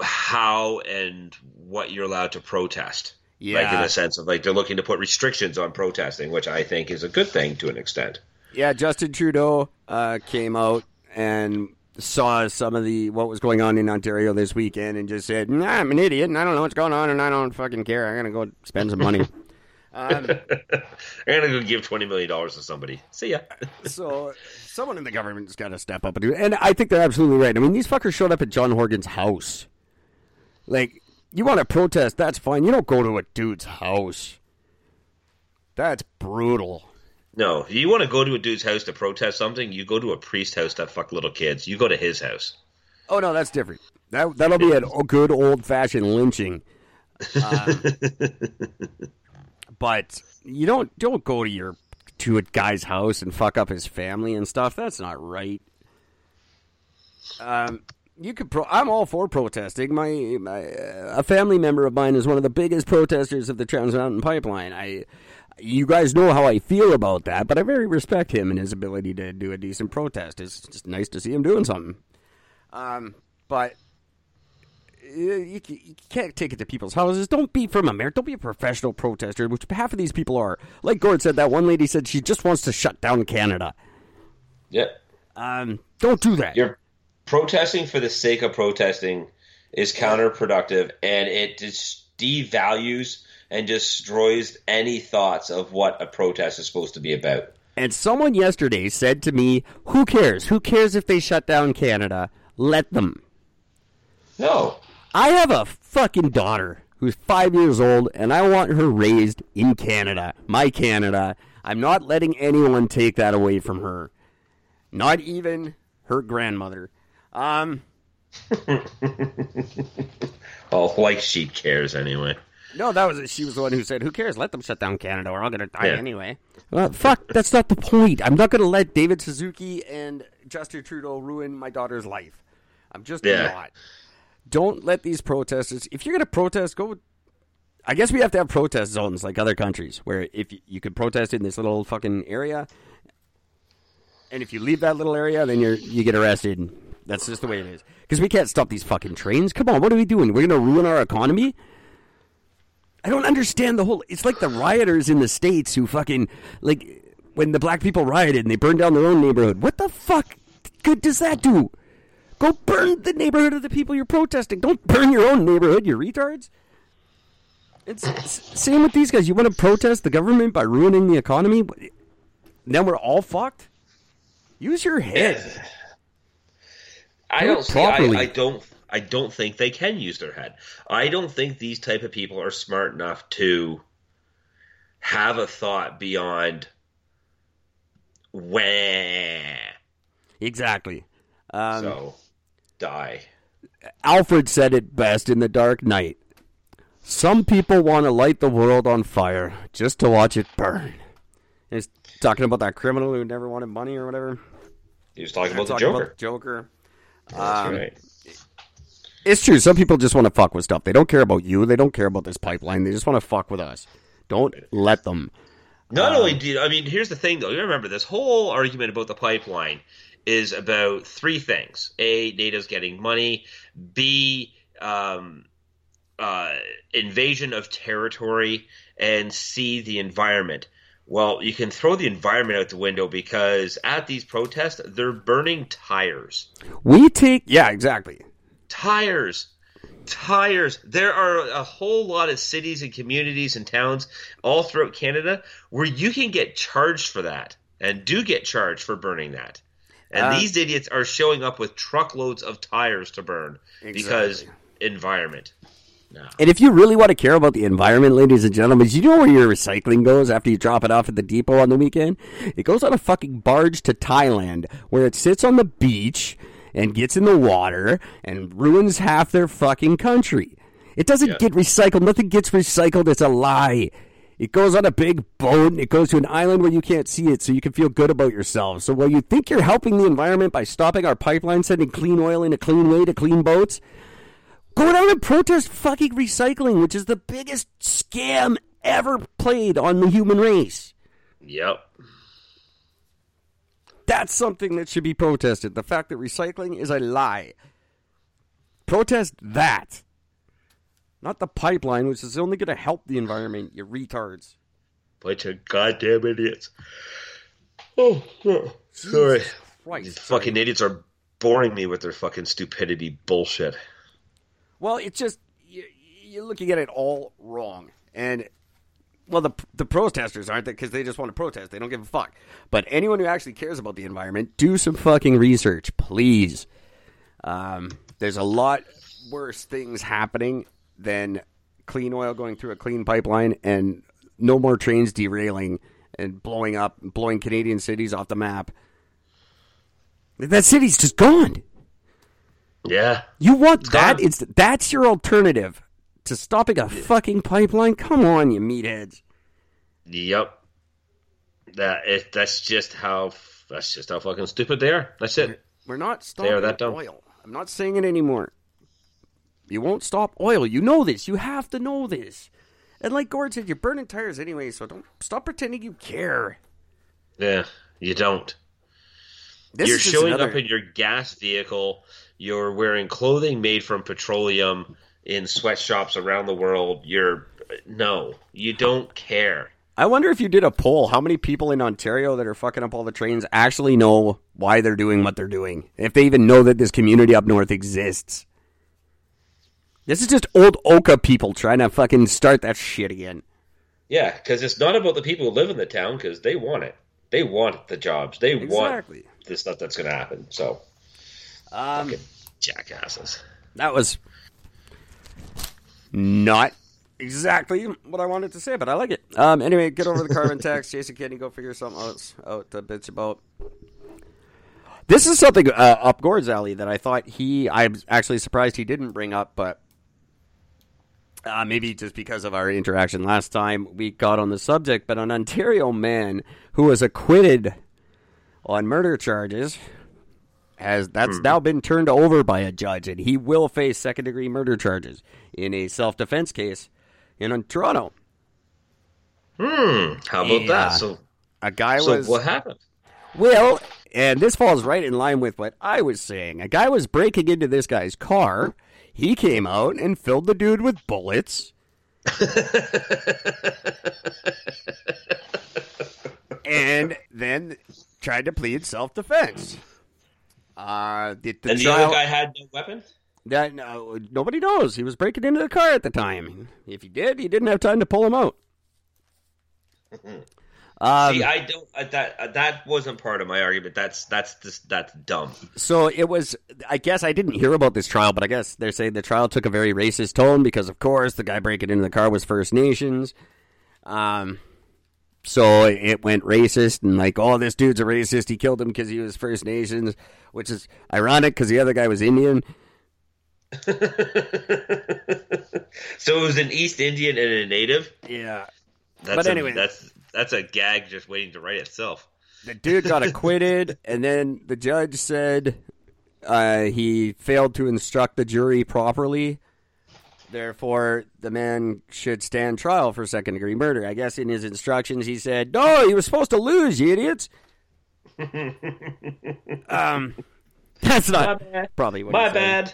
how and what you're allowed to protest. Like in Yeah. a sense of like they're looking to put restrictions on protesting, which I think is a good thing to an extent. Yeah, Justin Trudeau uh, came out and saw some of the what was going on in Ontario this weekend and just said, nah, "I'm an idiot and I don't know what's going on and I don't fucking care. I'm gonna go spend some money." um, I'm gonna go give twenty million dollars to somebody. See ya. So someone in the government's got to step up and do. And I think they're absolutely right. I mean, these fuckers showed up at John Horgan's house. Like, you want to protest, that's fine. You don't go to a dude's house. That's brutal. No, if you want to go to a dude's house to protest something, you go to a priest house that fuck little kids. You go to his house. Oh no, that's different. That that'll be a good old fashioned lynching. Um, but you don't don't go to your to a guy's house and fuck up his family and stuff. That's not right. Um, you could. Pro- I'm all for protesting. My, my uh, a family member of mine is one of the biggest protesters of the Trans Mountain Pipeline. I, you guys know how I feel about that, but I very respect him and his ability to do a decent protest. It's just nice to see him doing something. Um, but you, can't take it to people's houses. Don't be from America. Don't be a professional protester, which half of these people are. Like Gord said, that one lady said she just wants to shut down Canada. Yeah. Um, don't do that. You're protesting for the sake of protesting is counterproductive and it just devalues and destroys any thoughts of what a protest is supposed to be about. And someone yesterday said to me, "Who cares? Who cares if they shut down Canada? Let them." No. I have a fucking daughter who's five years old, and I want her raised in Canada, my Canada. I'm not letting anyone take that away from her, not even her grandmother. Um, Oh, like she cares anyway. No, that was she was the one who said, "Who cares? Let them shut down Canada. We're all gonna die Yeah. anyway." Well, fuck, that's not the point. I'm not gonna let David Suzuki and Justin Trudeau ruin my daughter's life. I'm just Yeah. not. Don't let these protesters. If you're gonna protest, go. I guess we have to have protest zones like other countries, where if you, you could protest in this little fucking area, and if you leave that little area, then you're you get arrested. That's just the way it is. Because we can't stop these fucking trains. Come on, what are we doing? We're gonna ruin our economy. I don't understand the whole. It's like the rioters in the states who fucking like when the black people rioted and they burned down their own neighborhood. What the fuck good does that do? Go burn the neighborhood of the people you're protesting. Don't burn your own neighborhood, you retards. It's, it's same with these guys. You want to protest the government by ruining the economy? Then we're all fucked. Use your head. I Do it don't see. I, properly. I don't. I don't think they can use their head. I don't think these type of people are smart enough to have a thought beyond when. Exactly. Um, so die. Alfred said it best in The Dark Knight. Some people want to light the world on fire just to watch it burn. And He's talking about that criminal who never wanted money or whatever. He was talking about the Talking Joker. about Joker. That's Um, right. It's true. Some people just want to fuck with stuff. They don't care about you. They don't care about this pipeline. They just want to fuck with us. Don't let them. Not um, only do I mean, here's the thing though. You remember this whole argument about the pipeline is about three things: a, NATO's getting money; b, um, uh, invasion of territory; and c, the environment. Well, you can throw the environment out the window because at these protests, they're burning tires. We take. Yeah, exactly. Tires. Tires. There are a whole lot of cities and communities and towns all throughout canada where you can get charged for that and do get charged for burning that. And Uh, these idiots are showing up with truckloads of tires to burn because environment. No. And if you really want to care about the environment, ladies and gentlemen, do you know where your recycling goes after you drop it off at the depot on the weekend? It goes on a fucking barge to Thailand where it sits on the beach and gets in the water and ruins half their fucking country. It doesn't Yeah. get recycled. Nothing gets recycled. It's a lie. It goes on a big boat and it goes to an island where you can't see it so you can feel good about yourself. So while you think you're helping the environment by stopping our pipeline sending clean oil in a clean way to clean boats, Go down and protest fucking recycling, which is the biggest scam ever played on the human race. yep That's something that should be protested. The fact that recycling is a lie. Protest that. Not the pipeline, which is only going to help the environment, you retards. bunch of goddamn idiots oh yeah. sorry Christ. these fucking idiots are boring me with their fucking stupidity bullshit Well, it's just you're looking at it all wrong, and well, the the protesters aren't that because they just want to protest. They don't give a fuck. But anyone who actually cares about the environment, do some fucking research, please. Um, there's a lot worse things happening than clean oil going through a clean pipeline and no more trains derailing and blowing up, blowing Canadian cities off the map. That city's just gone. Yeah. You want that? gone. It's that's your alternative to stopping a fucking pipeline? Come on, you meatheads. Yep. That it, that's just how that's just how fucking stupid they are. That's it. We're not They stopping are that dumb. oil. I'm not saying it anymore. You won't stop oil. You know this. You have to know this. And like Gord said, you're burning tires anyway, so don't stop pretending you care. Yeah. You don't. This you're showing another- up in your gas vehicle. You're wearing clothing made from petroleum in sweatshops around the world. You're no, you don't care. I wonder if you did a poll, how many people in Ontario that are fucking up all the trains actually know why they're doing what they're doing? If they even know that this community up north exists. This is just old Oka people trying to fucking start that shit again. Yeah, because it's not about the people who live in the town because they want it. They want the jobs. They Exactly. want the stuff that's going to happen. So Um, fucking jackasses. that was not exactly what I wanted to say, but I like it. Um, anyway, get over the carbon tax. Jason Kennedy, go figure something else out to bitch about. This is something uh, up Gord's alley that I thought he. I'm actually surprised he didn't bring up, but uh, maybe just because of our interaction last time we got on the subject. But an Ontario man who was acquitted on murder charges has that's hmm. now been turned over by a judge, and he will face second degree murder charges in a self defense case in uh, Toronto. Hmm. How about Yeah. that? Uh, so, A guy so was what happened? well, and this falls right in line with what I was saying. A guy was breaking into this guy's car. He came out and filled the dude with bullets. and then tried to plead self defense. Uh, the, the and the trial- other guy had no weapon. That no, nobody knows. He was breaking into the car at the time. If he did, he didn't have time to pull him out. Um, See, I don't. Uh, that uh, that wasn't part of my argument. That's that's just that's dumb. so it was. I guess I didn't hear about this trial, but I guess they're saying the trial took a very racist tone because, of course, the guy breaking into the car was First Nations. Um, so it went racist and like, oh, this dude's a racist. He killed him because he was First Nations, which is ironic because the other guy was Indian. so it was an East Indian and a native. Yeah, That's But anyway. that's that's a gag just waiting to write itself. the dude got acquitted, and then the judge said uh, he failed to instruct the jury properly. Therefore, the man should stand trial for second degree murder. I guess in his instructions, he said, "No, he was supposed to lose, you idiots." um, that's not bad. probably what My bad.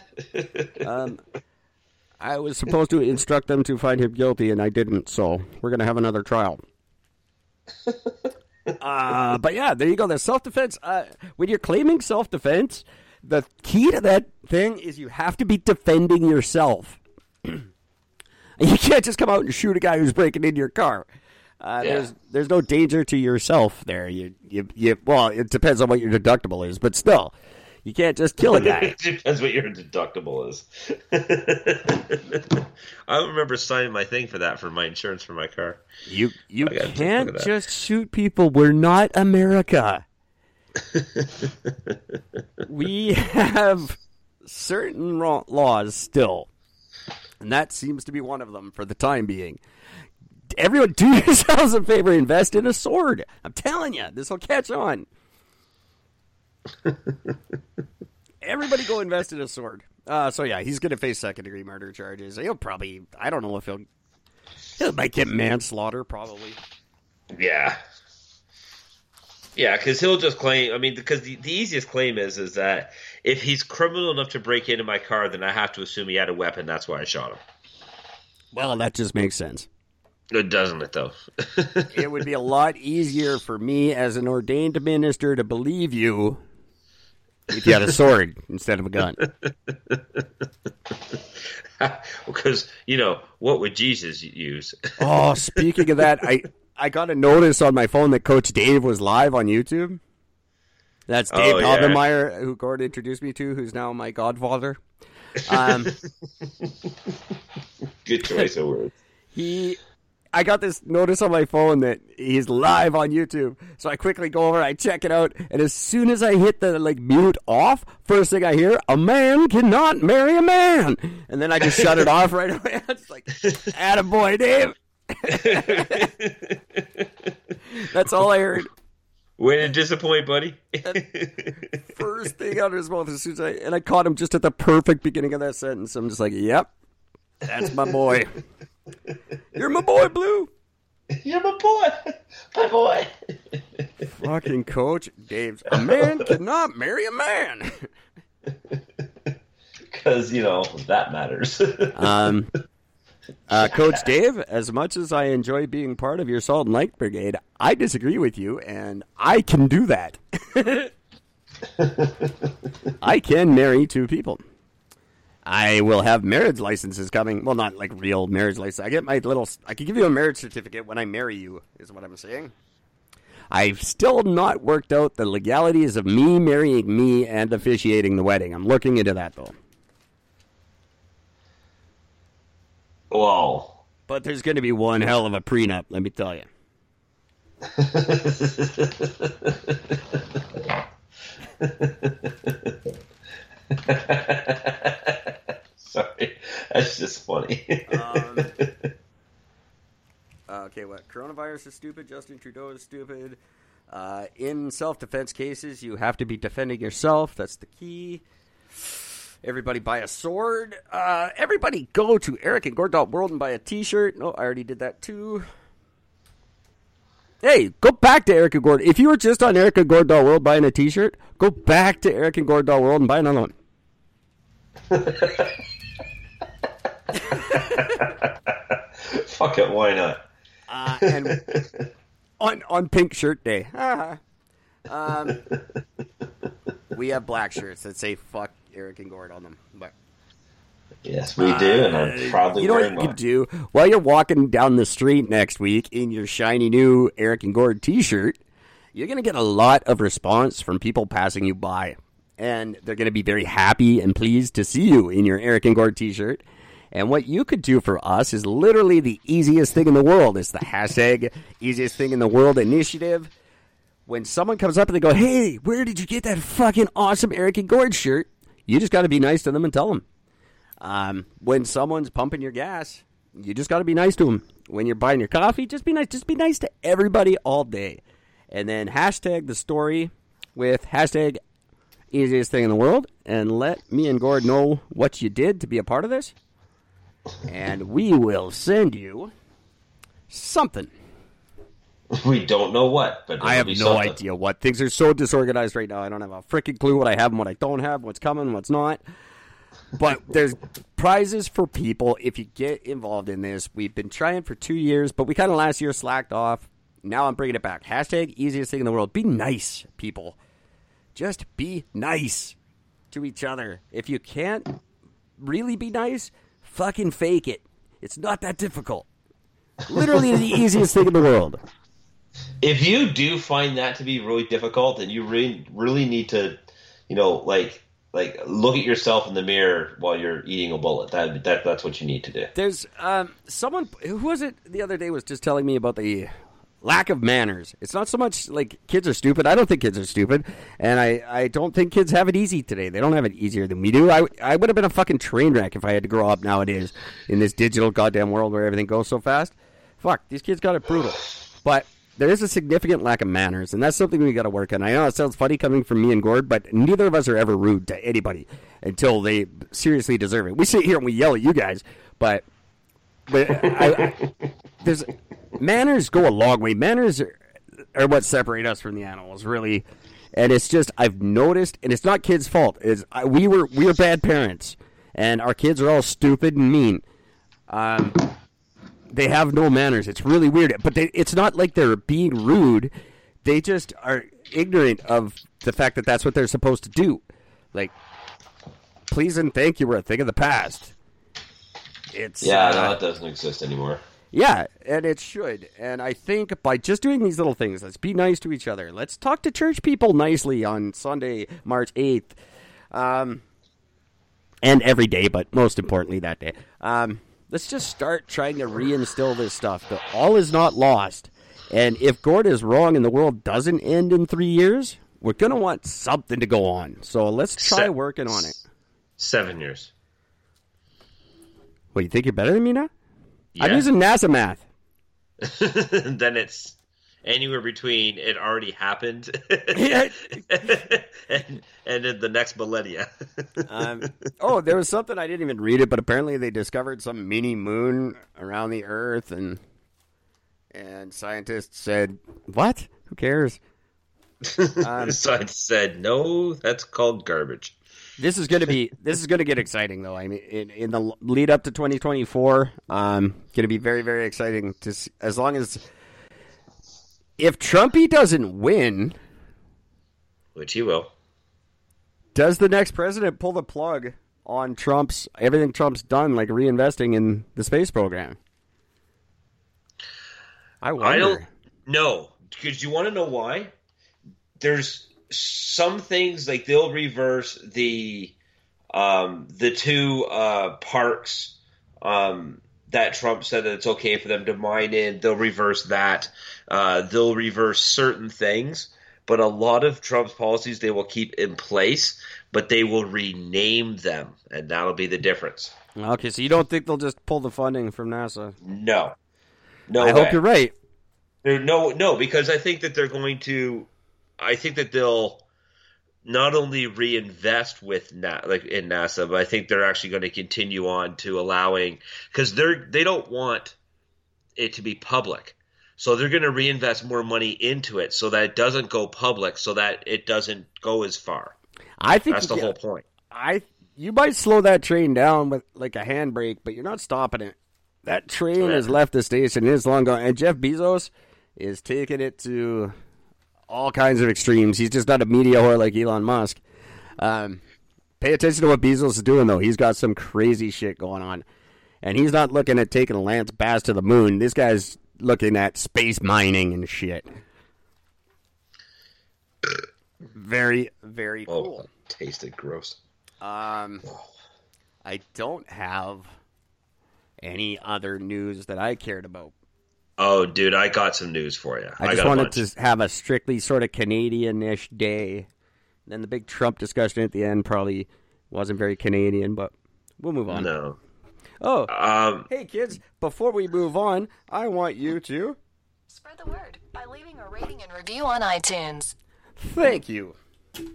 Um, I was supposed to instruct them to find him guilty, and I didn't. So we're gonna have another trial. uh, but yeah, there you go. The self defense. Uh, when you're claiming self defense, the key to that thing is you have to be defending yourself. you can't just come out and shoot a guy who's breaking into your car. Uh, Yeah. There's there's no danger to yourself there. You you you. Well, it depends on what your deductible is, but still, you can't just kill a guy. it depends what your deductible is. I remember signing my thing for that for my insurance for my car. You you I gotta take a can't look at that. just shoot people. We're not America. we have certain laws still, and that seems to be one of them for the time being. Everyone, do yourselves a favor. Invest in a sword. I'm telling you, this will catch on. Everybody, go invest in a sword. Uh, so yeah, he's going to face second degree murder charges. He'll probably. I don't know if he'll. He might get manslaughter, probably. Yeah. Yeah, because he'll just claim. I mean, because the, the easiest claim is is that if he's criminal enough to break into my car, then I have to assume he had a weapon. That's why I shot him. Well, that just makes sense. It doesn't it though? It would be a lot easier for me as an ordained minister to believe you if you had a sword instead of a gun. Because you know what would Jesus use? Oh, speaking of that, I I got a notice on my phone that Coach Dave was live on YouTube. That's Dave Oh, yeah. Who Gordon introduced me to, who's now my godfather. Um, Good choice of words. he I got this notice on my phone that he's live on YouTube. So I quickly go over, I check it out, and as soon as I hit the like mute off, first thing I hear, a man cannot marry a man. And then I just shut it off right away. It's like, attaboy, Dave. That's all I heard. Way to disappoint, buddy. First thing out of his mouth as soon as I and I caught him just at the perfect beginning of that sentence. I'm just like, Yep. That's my boy. You're my boy, Blue. You're my boy. My boy. Fucking coach Dave's a man cannot marry a man. Because, you know, that matters. Um uh, Coach Dave, as much as I enjoy being part of your Salt and Light Brigade, I disagree with you, and I can do that. I can marry two people. I will have marriage licenses coming. Well, not like real marriage license. I get my little. I can give you a marriage certificate when I marry you. Is what I'm saying. I've still not worked out the legalities of me marrying me and officiating the wedding. I'm looking into that though. Whoa. But there's going to be one hell of a prenup, let me tell you. Sorry. That's just funny. Um, okay, what? Coronavirus is stupid. Justin Trudeau is stupid. Uh, in self defense cases, you have to be defending yourself. That's the key. Everybody buy a sword. Uh, everybody go to Eric and World and buy a t shirt. No, I already did that too. Hey, go back to Eric and Gord. If you were just on Eric and World buying a t shirt, go back to Eric and World and buy another one. Fuck it, why not? uh, and on on Pink Shirt Day, um, we have black shirts that say "fuck Eric and Gord" on them. But Yes, we do, and I'm proudly you know what you can do while you're walking down the street next week in your shiny new Eric and Gord T-shirt. You're gonna get a lot of response from people passing you by, and they're gonna be very happy and pleased to see you in your Eric and Gord T-shirt. And what you could do for us is literally the easiest thing in the world. It's the hashtag easiest thing in the world initiative. When someone comes up and they go, "Hey, where did you get that fucking awesome Eric and Gord shirt?" You just got to be nice to them and tell them. Um, when someone's pumping your gas, you just got to be nice to them. When you're buying your coffee, just be nice. Just be nice to everybody all day. And then hashtag the story with hashtag easiest thing in the world and let me and Gord know what you did to be a part of this. And we will send you something. We don't know what, but I have no something. idea what. Things are so disorganized right now. I don't have a freaking clue what I have and what I don't have, what's coming, what's not. But there's prizes for people if you get involved in this. We've been trying for two years, but we kind of last year slacked off. Now I'm bringing it back. Hashtag easiest thing in the world. Be nice, people. Just be nice to each other. If you can't really be nice, fucking fake it. It's not that difficult. Literally the easiest thing in the world. If you do find that to be really difficult, then you really, really need to, you know, like, like look at yourself in the mirror while you're eating a bullet. That, that that's what you need to do. There's um, someone who was it the other day was just telling me about the lack of manners. It's not so much like kids are stupid. I don't think kids are stupid, and I, I don't think kids have it easy today. They don't have it easier than we do. I I would have been a fucking train wreck if I had to grow up nowadays in this digital goddamn world where everything goes so fast. Fuck, these kids got it brutal. But there is a significant lack of manners, and that's something we got to work on. I know it sounds funny coming from me and Gord, but neither of us are ever rude to anybody until they seriously deserve it. We sit here and we yell at you guys, but but I, I, there's manners go a long way. Manners are, are what separate us from the animals, really. And it's just I've noticed, and it's not kids' fault. Is we were we were bad parents, and our kids are all stupid and mean. Um, they have no manners. It's really weird. But they, it's not like they're being rude. They just are ignorant of the fact that that's what they're supposed to do. Like, please and thank you were a thing of the past. It's Yeah, uh, no, that doesn't exist anymore. yeah, and it should. And I think by just doing these little things, let's be nice to each other. Let's talk to church people nicely on Sunday, March 8th. Um, and every day, but most importantly that day. Um, let's just start trying to reinstill this stuff. The, all is not lost. And if Gord is wrong and the world doesn't end in three years, we're going to want something to go on. So let's try Se- working on it. Seven years. What, you think you're better than me now? I'm using NASA math. then it's anywhere between it already happened and and in the next millennia. Um, oh, there was something I didn't even read it, but apparently they discovered some mini moon around the Earth, and and scientists said, "What? Who cares?" Um, I said, no, that's called garbage. This is going to be this is going to get exciting, though. I mean, in, in the lead up to 2024, um, going to be very very exciting. To see, as long as if Trumpy doesn't win, Which he will. does the next president pull the plug on Trump's everything Trump's done, like reinvesting in the space program? I wonder. I don't know because you want to know why. There's some things like they'll reverse the um, the two uh, parks um, that Trump said that it's okay for them to mine in. They'll reverse that. Uh, they'll reverse certain things, but a lot of Trump's policies they will keep in place, but they will rename them, and that'll be the difference. Okay, so you don't think they'll just pull the funding from NASA? No, no. I way. hope you're right. No, no, because I think that they're going to. I think that they'll not only reinvest with Na- like in NASA, but I think they're actually going to continue on to allowing because they're they don't want it to be public, so they're going to reinvest more money into it so that it doesn't go public, so that it doesn't go as far. I think That's the you- whole point. I you might slow that train down with like a handbrake, but you're not stopping it. That train Yeah. has left the station. It's long gone, and Jeff Bezos is taking it to all kinds of extremes. He's just not a media whore like Elon Musk. Um, pay attention to what Bezos is doing, though. He's got some crazy shit going on, and he's not looking at taking Lance Bass to the moon. This guy's looking at space mining and shit. Very, very Oh, cool. tasted gross. Um, I don't have any other news that I cared about. Oh, dude, I got some news for you. I, just wanted to have a strictly sort of Canadian-ish day. then the big Trump discussion at the end probably wasn't very Canadian, but we'll move on. No. Oh, Um, hey kids! Before we move on, I want you to Spread the word by leaving a rating and review on iTunes. thank you. it's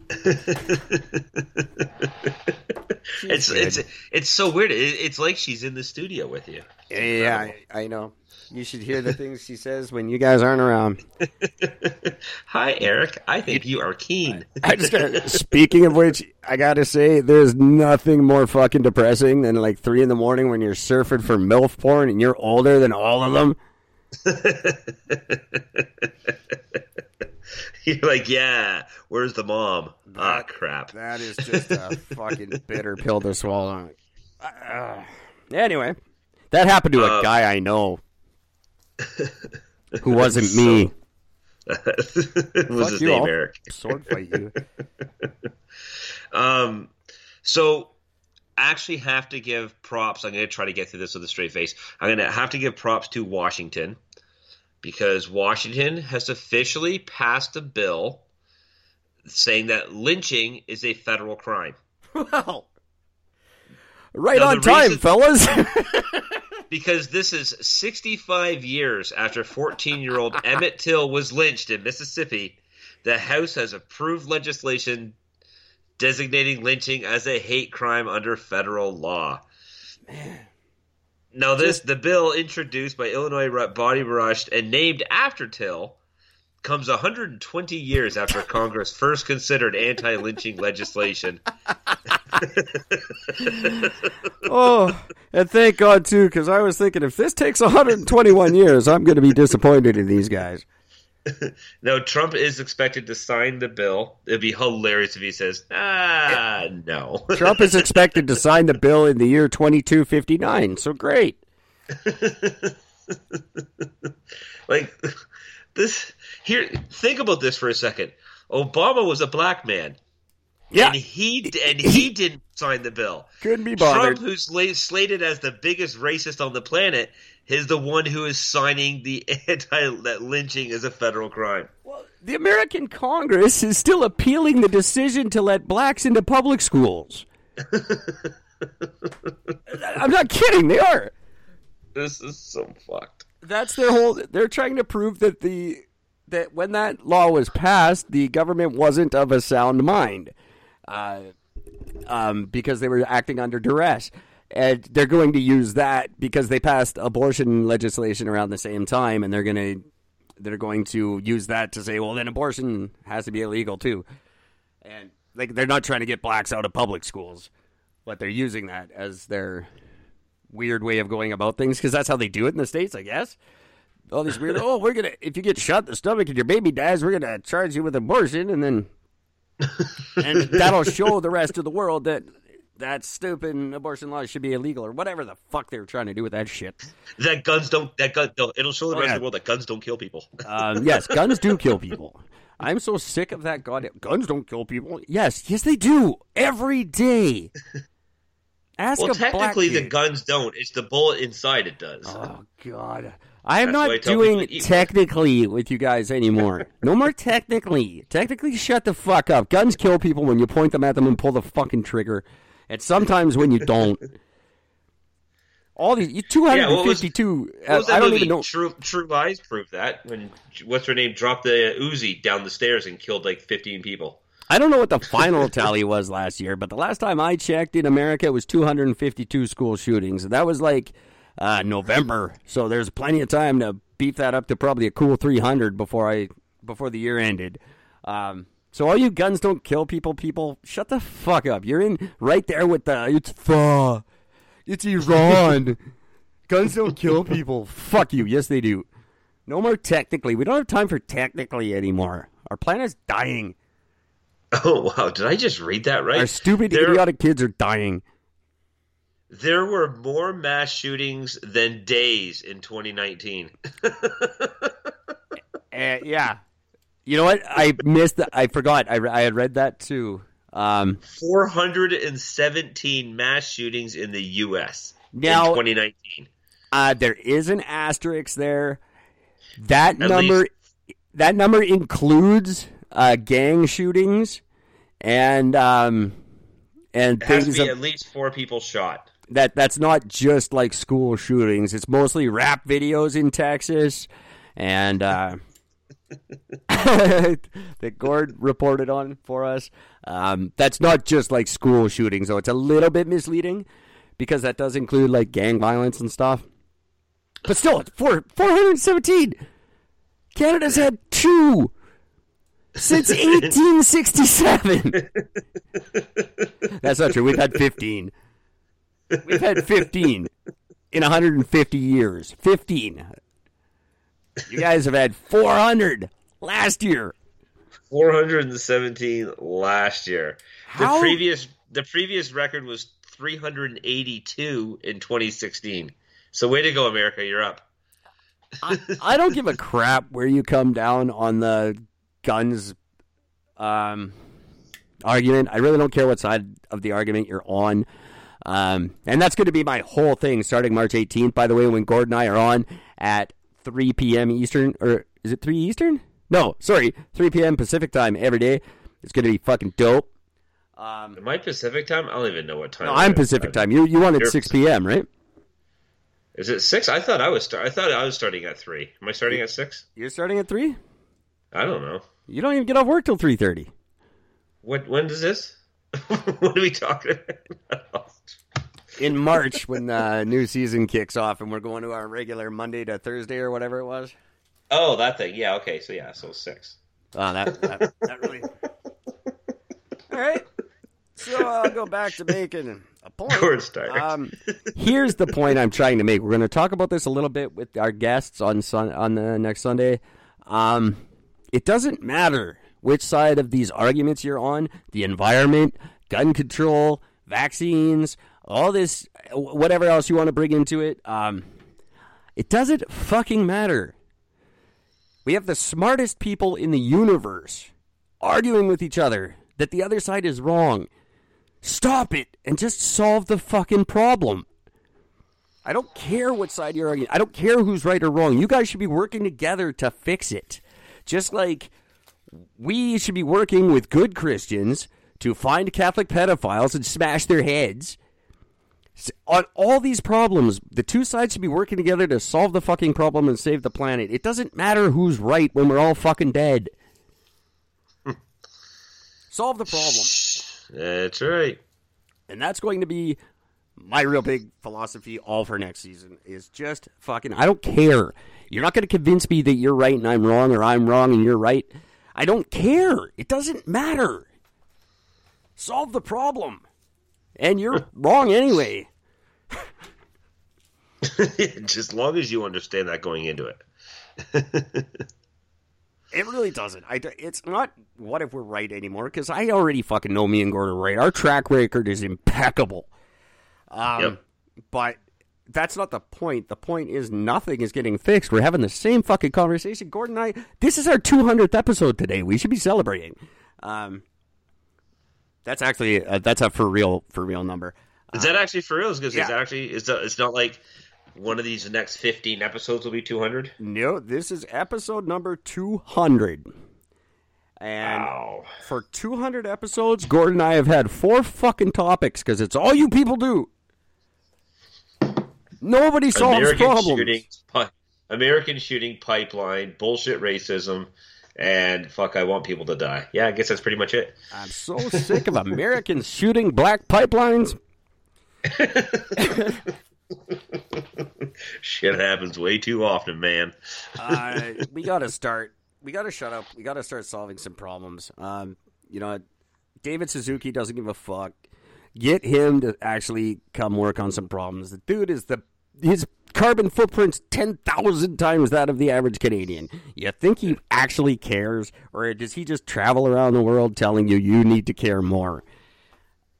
good. it's it's so weird. It, it's like she's in the studio with you. Yeah, I, I know. You should hear the things she says when you guys aren't around. Hi, Eric. I think you are keen. I just got, speaking of which, I gotta say, there's nothing more fucking depressing than like three in the morning when you're surfing for MILF porn and you're older than all of them. You're like, yeah. Where's the mom? Ah, crap. That is just a fucking bitter pill to swallow. Uh, anyway, that happened to a Uh, guy I know who wasn't me. was Fuck his you name all. Eric? Sword fight you. Um, so I actually have to give props. I'm going to try to get through this with a straight face. I'm going to have to give props to Washington because Washington has officially passed a bill saying that lynching is a federal crime. Well, right Now, on time, reason- fellas. Because this is 65 years after 14 year old Emmett Till was lynched in Mississippi, the House has approved legislation designating lynching as a hate crime under federal law. Man. Now, this the bill introduced by Illinois Ru- Bobby Rush and named after Till comes 120 years after Congress first considered anti-lynching legislation. oh, and thank God too, because I was thinking if this takes 121 years, I'm going to be disappointed in these guys. no, Trump is expected to sign the bill. It'd be hilarious if he says, "Ah, no." Trump is expected to sign the bill in the year 2259. So great. like this. Here, think about this for a second. Obama was a black man. Yeah. and he and he didn't sign the bill. Couldn't be bothered. Trump, who's slated as the biggest racist on the planet, is the one who is signing the anti that lynching is a federal crime. Well, the American Congress is still appealing the decision to let blacks into public schools. I'm not kidding. They are. This is so fucked. That's their whole. They're trying to prove that the that when that law was passed, the government wasn't of a sound mind, uh, um, because they were acting under duress, and they're going to use that because they passed abortion legislation around the same time, and they're going to they're going to use that to say, well, then abortion has to be illegal too, and like they're not trying to get blacks out of public schools, but they're using that as their weird way of going about things because that's how they do it in the states, I guess. All these weird. oh, we're gonna if you get shot in the stomach and your baby dies, we're gonna charge you with abortion, and then and that'll show the rest of the world that that stupid abortion law should be illegal or whatever the fuck they were trying to do with that shit. That guns don't. That gun. No, it'll show the Oh, rest yeah. of the world that guns don't kill people. Um, yes, guns do kill people. I'm so sick of that goddamn guns don't kill people. Yes, yes they do every day. Ask well, technically, the guns don't. It's the bullet inside it does. Oh God, I am That's why I not doing people to eat- technically with you guys anymore. no more technically. Technically, shut the fuck up. Guns kill people when you point them at them and pull the fucking trigger, and sometimes when you don't. All these, you two hundred Yeah, what was-. What was uh, I don't movie? even know. True True Lies proved that when what's her name dropped the Uzi down the stairs and killed like fifteen people. I don't know what the final tally was last year, but the last time I checked in America, it was 252 school shootings. That was like uh, November, so there's plenty of time to beef that up to probably a cool 300 before I before the year ended. Um, so all you guns don't kill people, people, shut the fuck up. You're in right there with the it's the it's Iran. guns don't kill people. Fuck you. Yes, they do. No more technically. We don't have time for technically anymore. Our planet's dying. Oh wow! Did I just read that right? Our stupid, There- idiotic kids are dying. There were more mass shootings than days in 2019. Uh, yeah. You know what? I missed. The, I forgot. I, I had read that too. Um, 417 mass shootings in the U.S. Now- in 2019. uh, there is an asterisk there. That At number. least- That number includes uh, gang shootings and um, and It has to things be of- at least four people shot. That that's not just like school shootings. It's mostly rap videos in Texas, and uh, that Gord reported on for us. Um, that's not just like school shootings, though. It's a little bit misleading because that does include like gang violence and stuff. But still, it's four four hundred seventeen. Canada's had two since eighteen sixty seven. That's not true. We've had fifteen. We've had 15 in 150 years. 15. You guys have had 400 last year. 417 last year. How- The previous the previous record was 382 in 2016. So way to go, America! You're up. I, I don't give a crap where you come down on the guns um, argument. I really don't care what side of the argument you're on. Um, and that's going to be my whole thing starting March 18th, by the way, when Gord and I are on at 3 p.m. Eastern. Or is it 3 Eastern? No, sorry, 3 p.m. Pacific time every day. It's going to be fucking dope. Um, Am I Pacific time? I don't even know what time. no, I'm. Pacific time. You you wanted You're 6 p.m., right? Is it six? I thought I was. Start, I thought I was starting at three. Am I starting at six? You're starting at 3? I don't know. You don't even get off work till 3:30. What? When does this? what are we talking about? In March when the new season kicks off and we're going to our regular Monday to Thursday or whatever it was. Oh, that thing. Yeah. Okay. So yeah. So six. Oh, that that, that really. All right. So I'll go back to making a point. Gord started. Um, here's the point I'm trying to make. We're going to talk about this a little bit with our guests on sun, on the next Sunday. Um, it doesn't matter which side of these arguments you're on. The environment, gun control, vaccines, all this, whatever else you want to bring into it. Um, it doesn't fucking matter. We have the smartest people in the universe arguing with each other that the other side is wrong. Stop it and just solve the fucking problem. I don't care what side you're arguing. I don't care who's right or wrong. You guys should be working together to fix it. Just like we should be working with good Christians to find Catholic pedophiles and smash their heads. On all these problems, the two sides should be working together to solve the fucking problem and save the planet. It doesn't matter who's right when we're all fucking dead. solve the problem. That's right. And that's going to be my real big philosophy all for next season is just fucking I don't care. You're not going to convince me that you're right and I'm wrong or I'm wrong and you're right. I don't care. It doesn't matter. Solve the problem. And you're wrong anyway. Just as long as you understand that going into it. It really doesn't. I, it's not what if we're right anymore because I already fucking know me and Gordon are right. Our track record is impeccable. Um, Yep. But that's not the point. The point is nothing is getting fixed. We're having the same fucking conversation. Gordon and I, this is our 200th episode today. We should be celebrating. Um, that's actually, uh, that's a for real, for real number. Is that actually for real? Because yeah. is that actually is that, it's not like one of these next fifteen episodes will be two hundred. No, this is episode number 200. And Wow. for 200 episodes, Gordon and I have had four fucking topics because it's all you people do. Nobody solves American problems. shooting, pi- American shooting pipeline, bullshit racism, and fuck, I want people to die. Yeah, I guess that's pretty much it. I'm so sick of Americans shooting black pipelines. Shit happens way too often, man. uh, we got to start. We got to shut up. We got to start solving some problems. Um, you know, David Suzuki doesn't give a fuck. Get him to actually come work on some problems. The dude is the his carbon footprint's ten thousand times that of the average Canadian. You think he actually cares, or does he just travel around the world telling you you need to care more?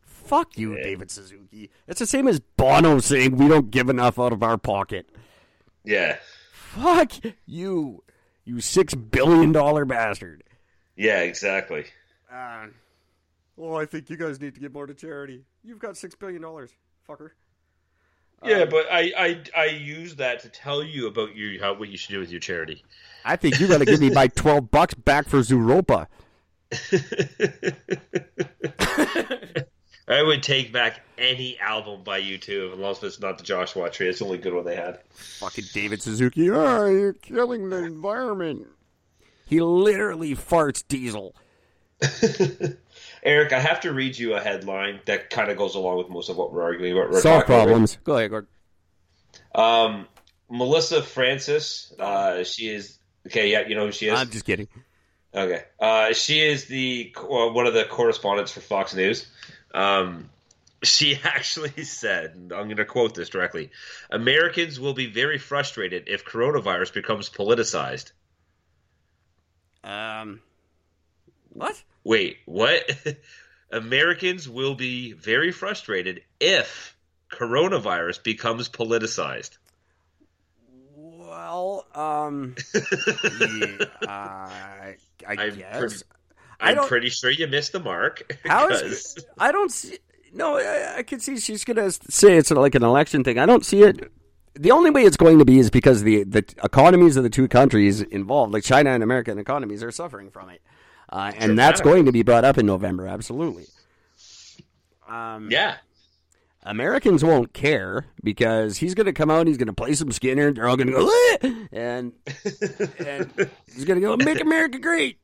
Fuck you, David Suzuki. It's the same as Bono saying we don't give enough out of our pocket. Yeah, Fuck you, you six billion dollar bastard. yeah, exactly. Uh, well, I think you guys need to give more to charity. You've got six billion dollars, fucker. Yeah, um, but I, I I use that to tell you about you how what you should do with your charity. I think you got to give me my twelve bucks back for Zooropa. I would take back any album by U2, as long as it's not the Joshua Tree. It's the only good one they had. Fucking David Suzuki. Oh, you're killing the environment. He literally farts diesel. Eric, I have to read you a headline that kind of goes along with most of what we're arguing about. We're Solve talking about. problems. Go ahead, Gordon. Um, Melissa Francis, uh, she is okay. Yeah, you know who she is. I'm just kidding. Okay. Uh, she is the uh, one of the correspondents for Fox News. Um, she actually said, I'm going to quote this directly: "Americans will be very frustrated if coronavirus becomes politicized." Um, what? Wait, what? Americans will be very frustrated if coronavirus becomes politicized. Well, um, yeah, uh, I I'm guess. pretty- I I'm don't- pretty sure you missed the mark. How because- I don't see. No, I, I can see she's gonna say it's like an election thing. I don't see it. The only way it's going to be is because the the economies of the two countries involved, like China and American economies, are suffering from it, uh, and that's going to be brought up in November. Absolutely. Um, Yeah. Americans won't care because he's going to come out and he's going to play some Skinner. They're all going to go, "Ah!" and and he's going to go, "Make America Great."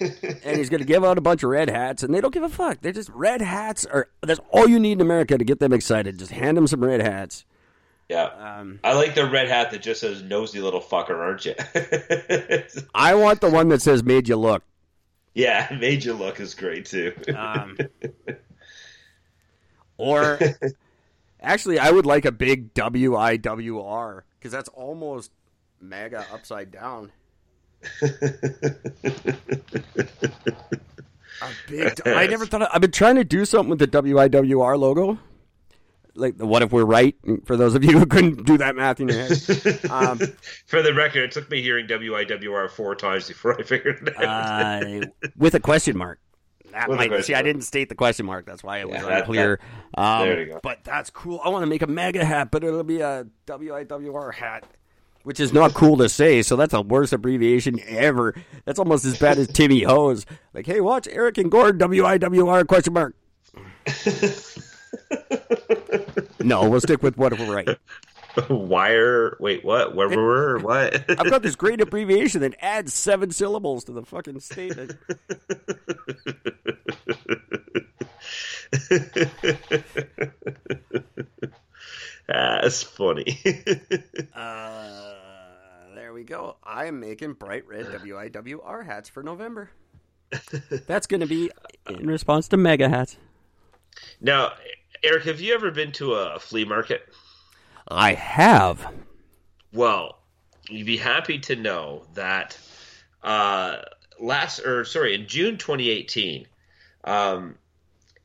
and he's going to give out a bunch of red hats, and they don't give a fuck. They're just red hats. Are that's all you need in America to get them excited. Just hand them some red hats. Yeah. Um, I like the red hat that just says "nosy little fucker," aren't you? I want the one that says "Made you look." yeah, made you look is great too. Um, or actually, I would like a big W I W R because that's almost MAGA upside down. A big. I never thought. I've been trying to do something with the WIWR logo. Like, what if we're right? For those of you who couldn't do that math in your head, um, For the record, it took me hearing WIWR four times before I figured it out. uh, with a question mark. That With might question see. I didn't state the question mark. That's why it was Yeah, that- unclear. um, there you go. But that's cool. I want to make a mega hat, but it'll be a WIWR hat, which is not cool to say. So that's the worst abbreviation ever. That's almost as bad as Timmy Ho's. Like, hey, watch Eric and Gord WIWR question mark. no, we'll stick with what we're right. Wire. Wait, what? Where were what? I've got this great abbreviation that adds seven syllables to the fucking statement. That's funny. Uh, there we go. I'm making bright red WIWR hats for November. That's going to be in response to mega hats. now, Eric, have you ever been to a flea market? I have. Well, you'd be happy to know that uh, last, or sorry, in June 2018, um,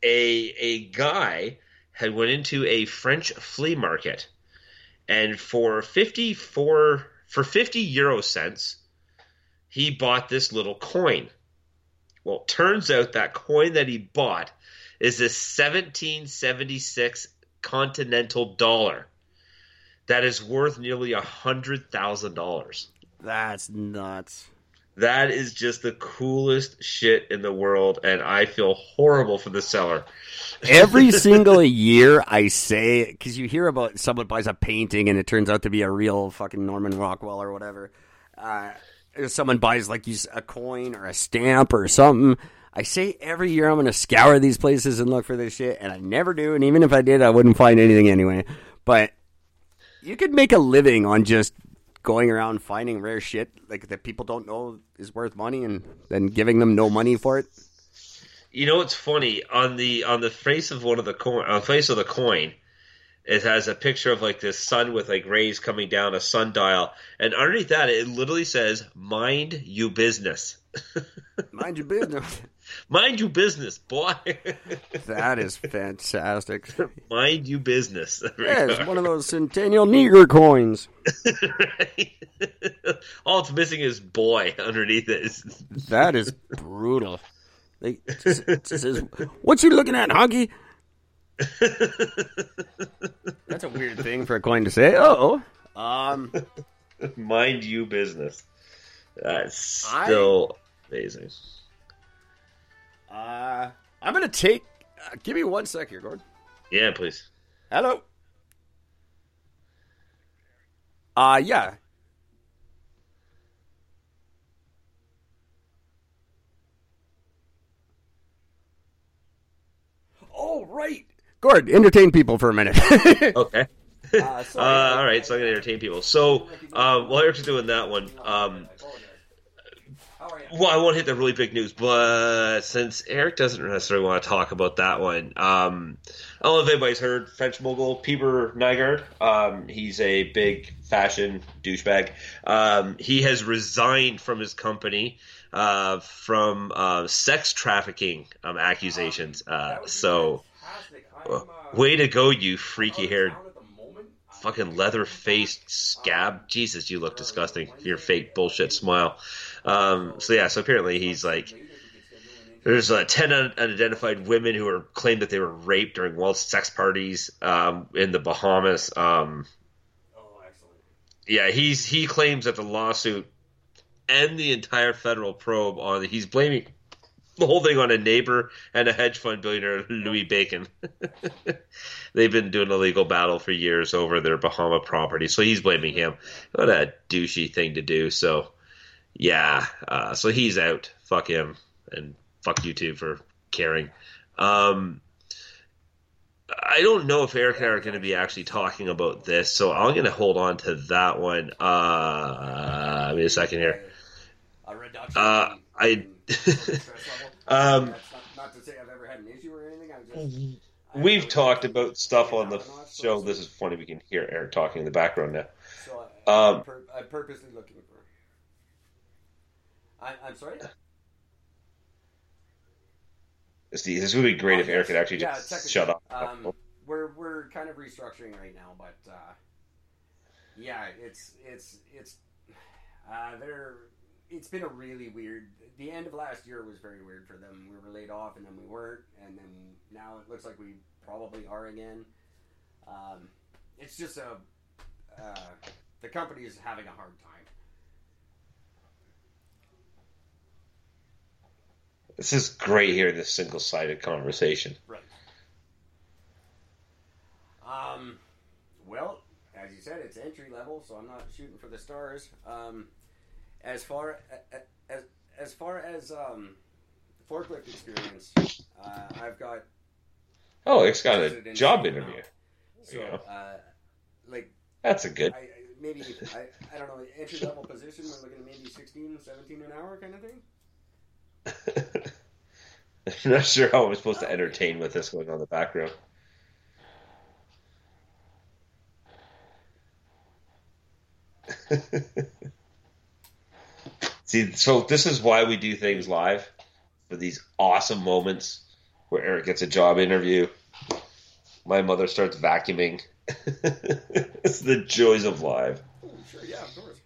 a a guy had went into a French flea market, and for 54 for 50 euro cents, he bought this little coin. Well, turns out that coin that he bought is a 1776 continental dollar that is worth nearly a hundred thousand dollars. That's nuts. That is just the coolest shit in the world, and I feel horrible for the seller. Every single year, I say because you hear about someone buys a painting and it turns out to be a real fucking Norman Rockwell or whatever. Uh, someone buys like a coin or a stamp or something. I say every year I'm going to scour these places and look for this shit, and I never do. And even if I did, I wouldn't find anything anyway. But you could make a living on just going around finding rare shit like that people don't know is worth money, and then giving them no money for it. You know what's funny on the on the face of one of the coin on the face of the coin, it has a picture of like this sun with like rays coming down a sundial, and underneath that it literally says "Mind you business." Mind your business. Mind you business, boy. that is fantastic. Mind you business. Yeah, it's one of those Centennial Neger coins. Right? All it's missing is boy underneath it. That is brutal. They, just, just says, what you looking at, Honky? That's a weird thing for a coin to say. Oh, um, Mind you business. That's I- still amazing. Uh, I'm gonna take. Uh, give me one sec here, Gordon. Yeah, please. Hello. Uh, yeah. Oh, right. Gord, entertain people for a minute. Okay. Uh, Uh, all right, so I'm gonna entertain people. So, um, while Eric's doing that one, um, well, I won't hit the really big news, but since Eric doesn't necessarily want to talk about that one, um, I don't know if anybody's heard French mogul Peter Nygard. Um, he's a big fashion douchebag. Um, he has resigned from his company uh, from uh, sex trafficking um, accusations. Uh, so, uh, way to go, you freaky haired fucking leather faced scab. Jesus, you look disgusting. Your fake bullshit smile. Um, so yeah, so apparently he's like, there's uh, ten un- unidentified women who are claimed that they were raped during wild sex parties um, in the Bahamas. Um, Oh, yeah, he's he claims that the lawsuit and the entire federal probe on he's blaming the whole thing on a neighbor and a hedge fund billionaire Louis Bacon. They've been doing a legal battle for years over their Bahama property, so he's blaming him. What a douchey thing to do. So, yeah, uh, so he's out. Fuck him, and fuck you too for caring. Um, I don't know if Eric and I are going to be actually talking about this, so I'm going to hold on to that one. Uh, give me a second here. Uh, I. in stress level. um, not, not to say I've ever had an issue or anything. Just. We've talked about stuff on the show. This is funny. We can hear Eric talking in the background now. So I, Um, I'm, pur- I'm purposely looking for. I, I'm sorry. This, this would be great if Oh, Eric could actually Yeah, just shut up. Um, we're we're kind of restructuring right now, but uh, yeah, it's it's it's uh, they're it's been a really weird. The end of last year was very weird for them. We were laid off, and then we weren't, and then now it looks like we probably are again. Um, it's just a uh, the company is having a hard time. This is great hearing this single sided conversation. Right. Um, well, as you said, it's entry level, so I'm not shooting for the stars. Um, as far as as far as um, forklift experience, uh, I've got Oh, it's got a job interview. so Yeah. uh, like That's a good. I, I- maybe I, I don't know entry level position. We're looking at maybe 16, 17 an hour kind of thing. I'm not sure how I'm supposed to entertain with this going on in the background. See, so this is why we do things live for these awesome moments where Eric gets a job interview. My mother starts vacuuming. it's the joys of live. Sure, yeah, of course.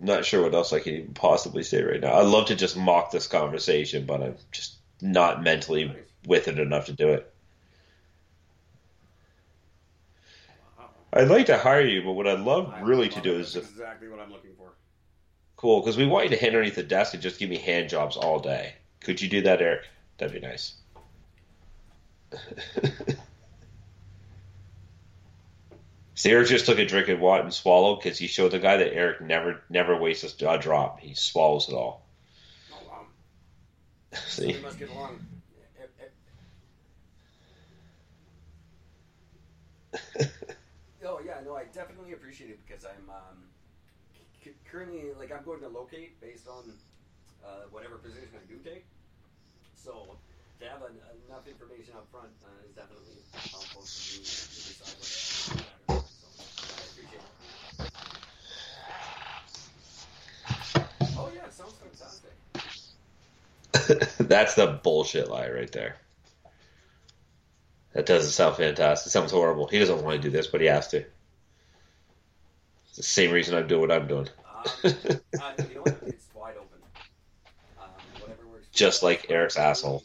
Not sure what else I can even possibly say right now. I'd love to just mock this conversation, but I'm just not mentally with it enough to do it. I'd like to hire you, but what I'd love I really to do is That's exactly what I'm looking for. cool because we want you to hand underneath the desk and just give me hand jobs all day. Could you do that, Eric? That'd be nice. so Eric just took a drink of water and swallowed because he showed the guy that Eric never never wastes a drop. He swallows it all. Oh, wow. So See, we must get along. Eh, eh, No, I definitely appreciate it because I'm um, c- currently like I'm going to locate based on uh, whatever position I do take. So to have an, enough information up front uh, is definitely helpful for me to decide it. Oh yeah, sounds fantastic. that's the bullshit lie right there. That doesn't sound fantastic. It sounds horrible. He doesn't want to do this, but he has to. It's the same reason I'm doing what I'm doing. Um, uh, you know? It's wide open. Um, whatever works. for Just like Eric's asshole.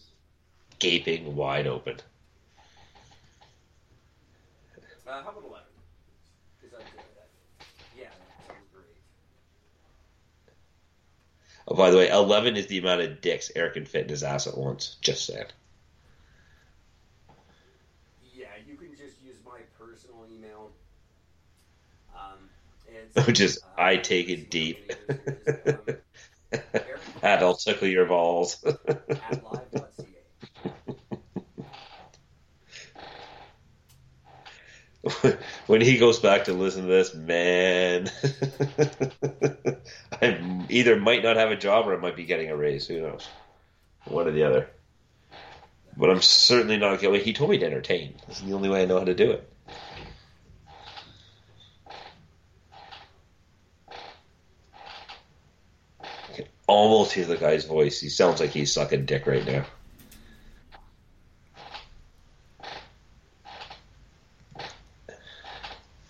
Gaping wide open. Uh, how about 11? Is that good? That, yeah, that sounds great. Oh, by the way, 11 is the amount of dicks Eric can fit in his ass at once. Just saying. Yeah, you can just use my personal email. Um, it's, Which is, I take it deep. I'll tickle your balls. when he goes back to listen to this, man, I either might not have a job or I might be getting a raise. Who knows? One or the other. But I'm certainly not going. He told me to entertain. This is the only way I know how to do it. Almost hear the guy's voice. He sounds like he's sucking dick right now.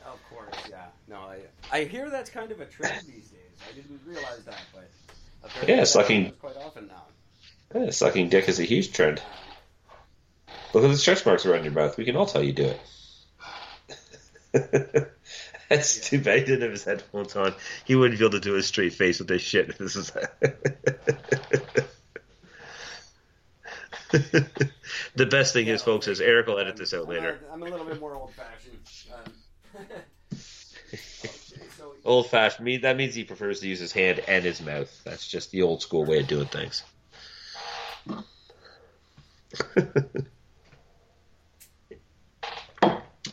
Of course, yeah. No, I, I hear that's kind of a trend these days. I didn't realize that, but Yeah, sucking- quite often now. Eh, sucking dick is a huge trend. Look at the stretch marks around your mouth. We can all tell you do it. That's too bad he didn't have his headphones on. He wouldn't be able to do a straight face with this shit. This is the best thing is, folks, is Eric will edit this out I'm later. A, I'm a little bit more old fashioned. Um, so Old fashioned. Me that means he prefers to use his hand and his mouth. That's just the old school way of doing things.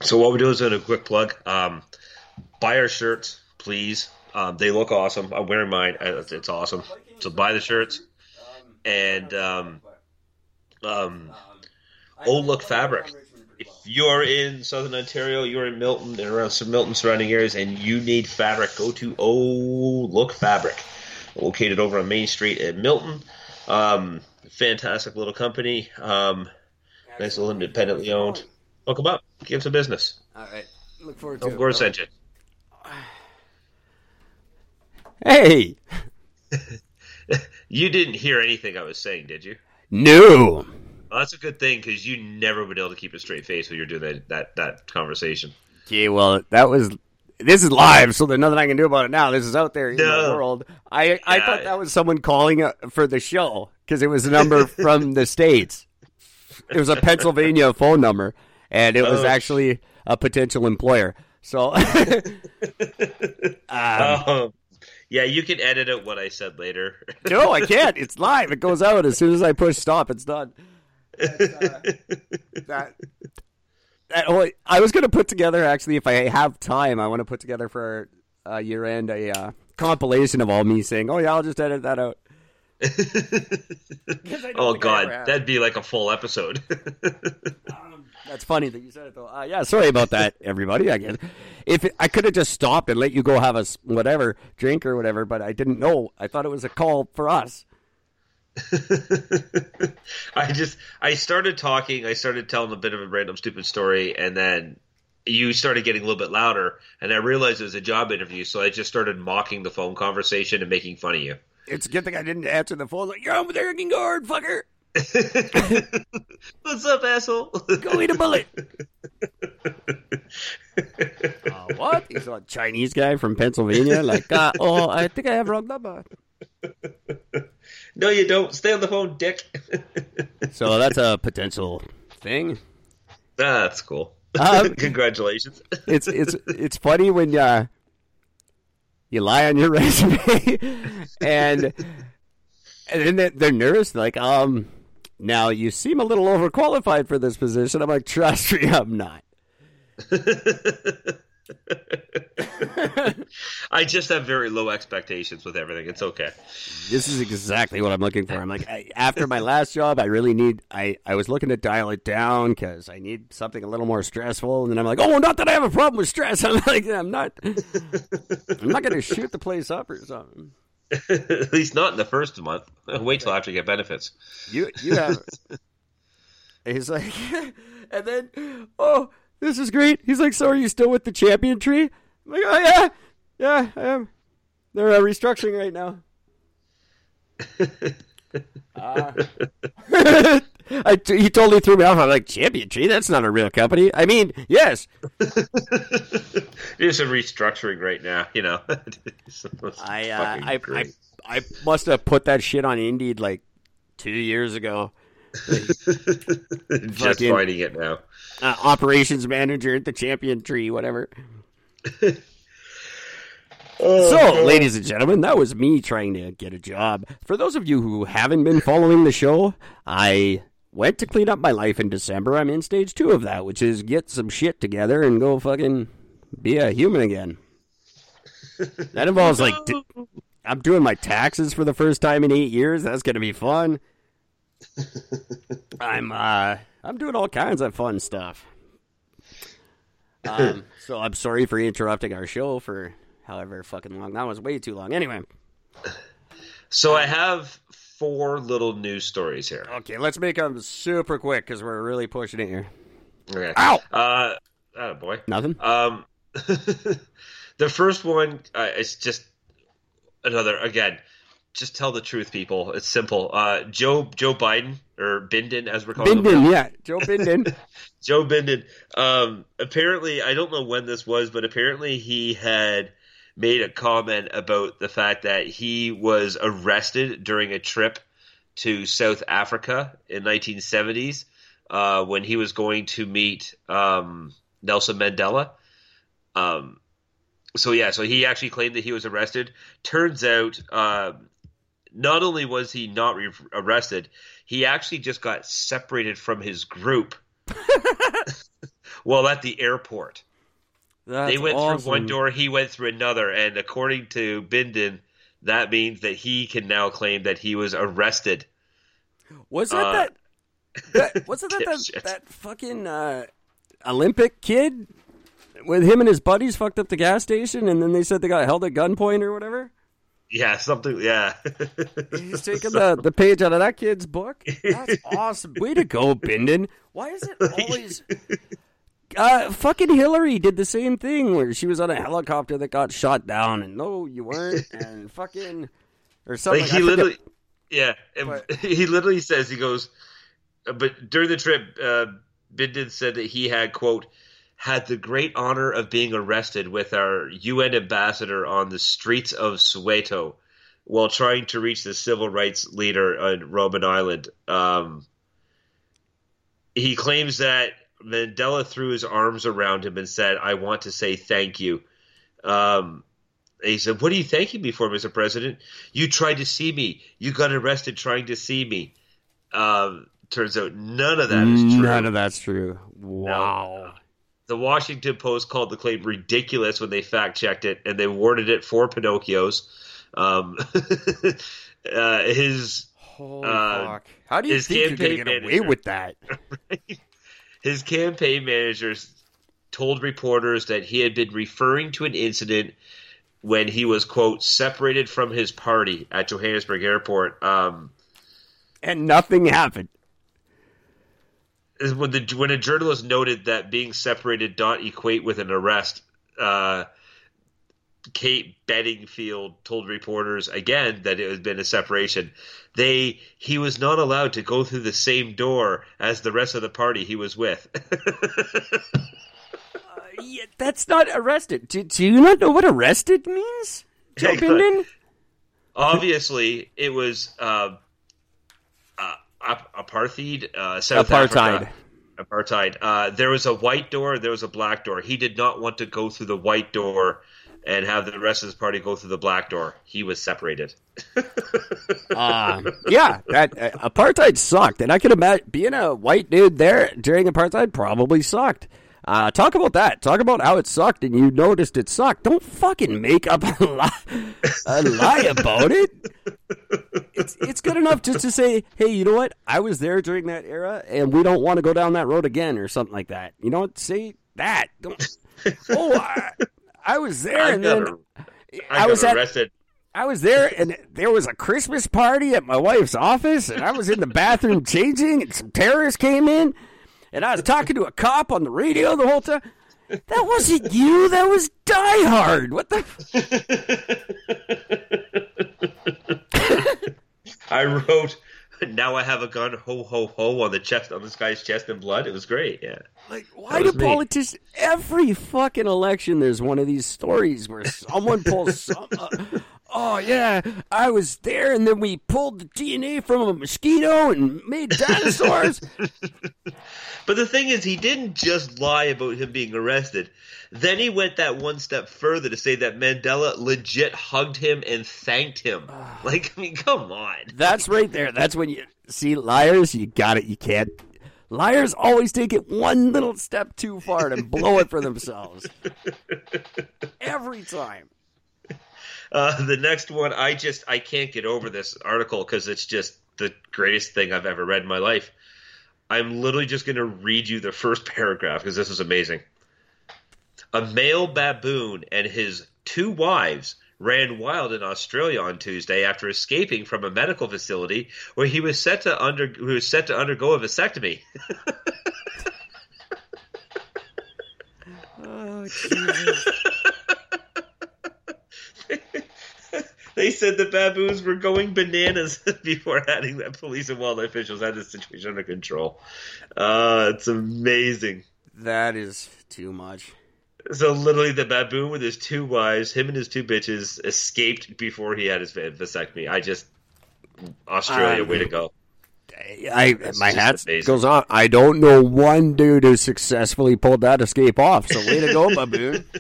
so what we do is in a quick plug. Um, buy our shirts, please. Um, they look awesome. I'm wearing mine. It's, awesome. So buy the shirts. And, um, Um, Old Look Fabric. found Richmond pretty if you're in Southern Ontario, you're in Milton and around some Milton surrounding areas, and you need fabric, go to Old Look Fabric, located over on Main Street in Milton. Um, fantastic little company. Um, nice little independently owned. Look them up. Give some business. All right. Look forward to them it. Gore brother. sent you. Hey, You didn't hear anything I was saying, did you? no. Well, that's a good thing because you never been able to keep a straight face when you're doing that that, that conversation. Okay, well, that was. This is live, so there's nothing I can do about it now. This is out there in No. the world. I I thought that was someone calling uh, for the show because it was a number from the states. It was a Pennsylvania phone number, and it was Oh. actually a potential employer. So, um, Um, yeah, you can edit out what I said later. no, I can't. It's live. It goes out as soon as I push stop. It's done. that that oh, I was going to put together actually if I have time I want to put together for uh, year end a uh, compilation of all me saying oh yeah I'll just edit that out oh God, that'd be like a full episode. That's funny that you said it though uh, yeah sorry about that everybody I guess if it, I could have just stopped and let you go have a whatever drink or whatever but I didn't know I thought it was a call for us I just I started talking. I started telling a bit of a random stupid story, and then you started getting a little bit louder, and I realized it was a job interview. So I just started mocking the phone conversation and making fun of you. it's a good thing I didn't answer the phone like you're over there guard fucker What's up, asshole? go eat a bullet Uh, what? He's a Chinese guy from Pennsylvania. Like, uh, oh, I think I have wrong number. no, you don't. Stay on the phone, dick. So that's a potential thing. That's cool. Um, Congratulations. It's it's it's funny when uh, you lie on your resume and and then they're, they're nervous. Like, um, now you seem a little overqualified for this position. I'm like, trust me, I'm not. I just have very low expectations with everything. It's okay. This is exactly what I'm looking for. I'm like, I, after my last job, I really need. I I was looking to dial it down because I need something a little more stressful. And then I'm like, oh, not that I have a problem with stress. I'm like, I'm not. I'm not going to shoot the place up or something. At least not in the first month. Wait till after you get benefits. You you have. He's like, and then, oh, this is great. He's like, so are you still with the champion tree? I'm like, oh yeah, yeah, I am. They're uh, restructuring right now. Uh, I t- he totally threw me off. I'm like, champion tree? That's not a real company. I mean, yes, There's a restructuring right now, you know. I, uh, I, I. I must have put that shit on Indeed like two years ago. just fucking- finding it now. Uh, operations manager at the champion tree, whatever. So, ladies and gentlemen, that was me trying to get a job. For those of you who haven't been following the show, I went to clean up my life in December. I'm in stage two of that, which is get some shit together and go fucking be a human again. That involves like d- I'm doing my taxes for the first time in eight years. That's gonna be fun. I'm uh I'm doing all kinds of fun stuff. Um, so I'm sorry for interrupting our show for however fucking long. That was way too long. Anyway, So I have four little news stories here. okay, let's make them super quick because we're really pushing it here. Okay. Ow! Uh, oh boy. Nothing. Um, the first one uh, is just another again. Just tell the truth, people. It's simple. Uh, Joe Joe Biden or Biden, as we're calling him. Bindon, yeah, Joe Bindon. Joe Biden. Um, apparently, I don't know when this was, but apparently he had made a comment about the fact that he was arrested during a trip to South Africa in 1970s uh, when he was going to meet um, Nelson Mandela. Um, so yeah, so he actually claimed that he was arrested. Turns out, um, not only was he not re- arrested, he actually just got separated from his group while at the airport. That's they went awesome. through one door, he went through another, and according to Bindon, that means that he can now claim that he was arrested. Was that Uh, that? that wasn't that that, that fucking uh, Olympic kid with him and his buddies fucked up the gas station, and then they said they got held at gunpoint or whatever? Yeah, something. Yeah, He's taking the, the page out of that kid's book. That's awesome. Way to go, Bindon. Why is it always? Uh, fucking Hillary did the same thing where she was on a helicopter that got shot down, and no, you weren't, and fucking or something. Like he literally, yeah, But- he literally says he goes, uh, but during the trip, uh, Bindon said that he had quote had the great honor of being arrested with our UN ambassador on the streets of Soweto while trying to reach the civil rights leader on Robben Island. Um, he claims that Mandela threw his arms around him and said, "I want to say thank you." Um, he said, "What are you thanking me for, Mr. President? You tried to see me. You got arrested trying to see me." Um, turns out none of that is true. None of that's true. Wow. the Washington Post called the claim ridiculous when they fact checked it, and they awarded it four Pinocchios. Um, uh, his Holy Uh, fuck! How do you think you're gonna get away manager- with that? his campaign managers told reporters that he had been referring to an incident when he was quote separated from his party at Johannesburg Airport. Um, And nothing happened. when the when a journalist noted that being separated don't equate with an arrest. Uh, Kate Bedingfield told reporters again that it had been a separation. They he was not allowed to go through the same door as the rest of the party he was with. Yeah, that's not arrested. Do, do you not know what arrested means? Joe on. Obviously, it was uh, uh, apartheid, uh, South Apartheid. Africa. Apartheid. Uh, there was a white door. There was a black door. He did not want to go through the white door and have the rest of his party go through the black door. He was separated. Uh, yeah, that uh, apartheid sucked, and I can imagine being a white dude there during apartheid probably sucked. Uh, talk about that. Talk about how it sucked, and you noticed it sucked. Don't fucking make up a lie, a lie about it. It's it's good enough just to say, hey, you know what? I was there during that era, and we don't want to go down that road again, or something like that. You know what? Say that. Don't. Oh, I, I was there, I and got, then I I was at arrested. I was there, and there was a Christmas party at my wife's office, and I was in the bathroom changing, and some terrorists came in, and I was talking to a cop on the radio the whole time. That wasn't you. That was Die Hard. What the? I wrote, "Now I have a gun, ho ho ho!" on the chest, on this guy's chest in blood. It was great. Yeah. Like, why do was me. politicians? Every fucking election, there's one of these stories where someone pulls some. Uh, oh yeah, I was there, and then we pulled the DNA from a mosquito and made dinosaurs. But the thing is, he didn't just lie about him being arrested. Then he went that one step further to say that Mandela legit hugged him and thanked him. Like, I mean, come on. That's right there. That's when you see liars. You got it. You can't. Liars always take it one little step too far to blow it for themselves. Every time. Uh, the next one, I just I can't get over this article because it's just the greatest thing I've ever read in my life. I'm literally just going to read you the first paragraph because this is amazing. A male baboon and his two wives ran wild in Australia on Tuesday after escaping from a medical facility where he was set to under who was set to undergo a vasectomy. Oh, Jesus. They said the baboons were going bananas before adding that police and wildlife officials had the situation under control. Uh, it's amazing. That is too much. So literally, the baboon with his two wives, him and his two bitches, escaped before he had his vasectomy. I just Australia, Um, way to go! I my hat amazing. goes on. I don't know one dude who successfully pulled that escape off. So way to go, baboon!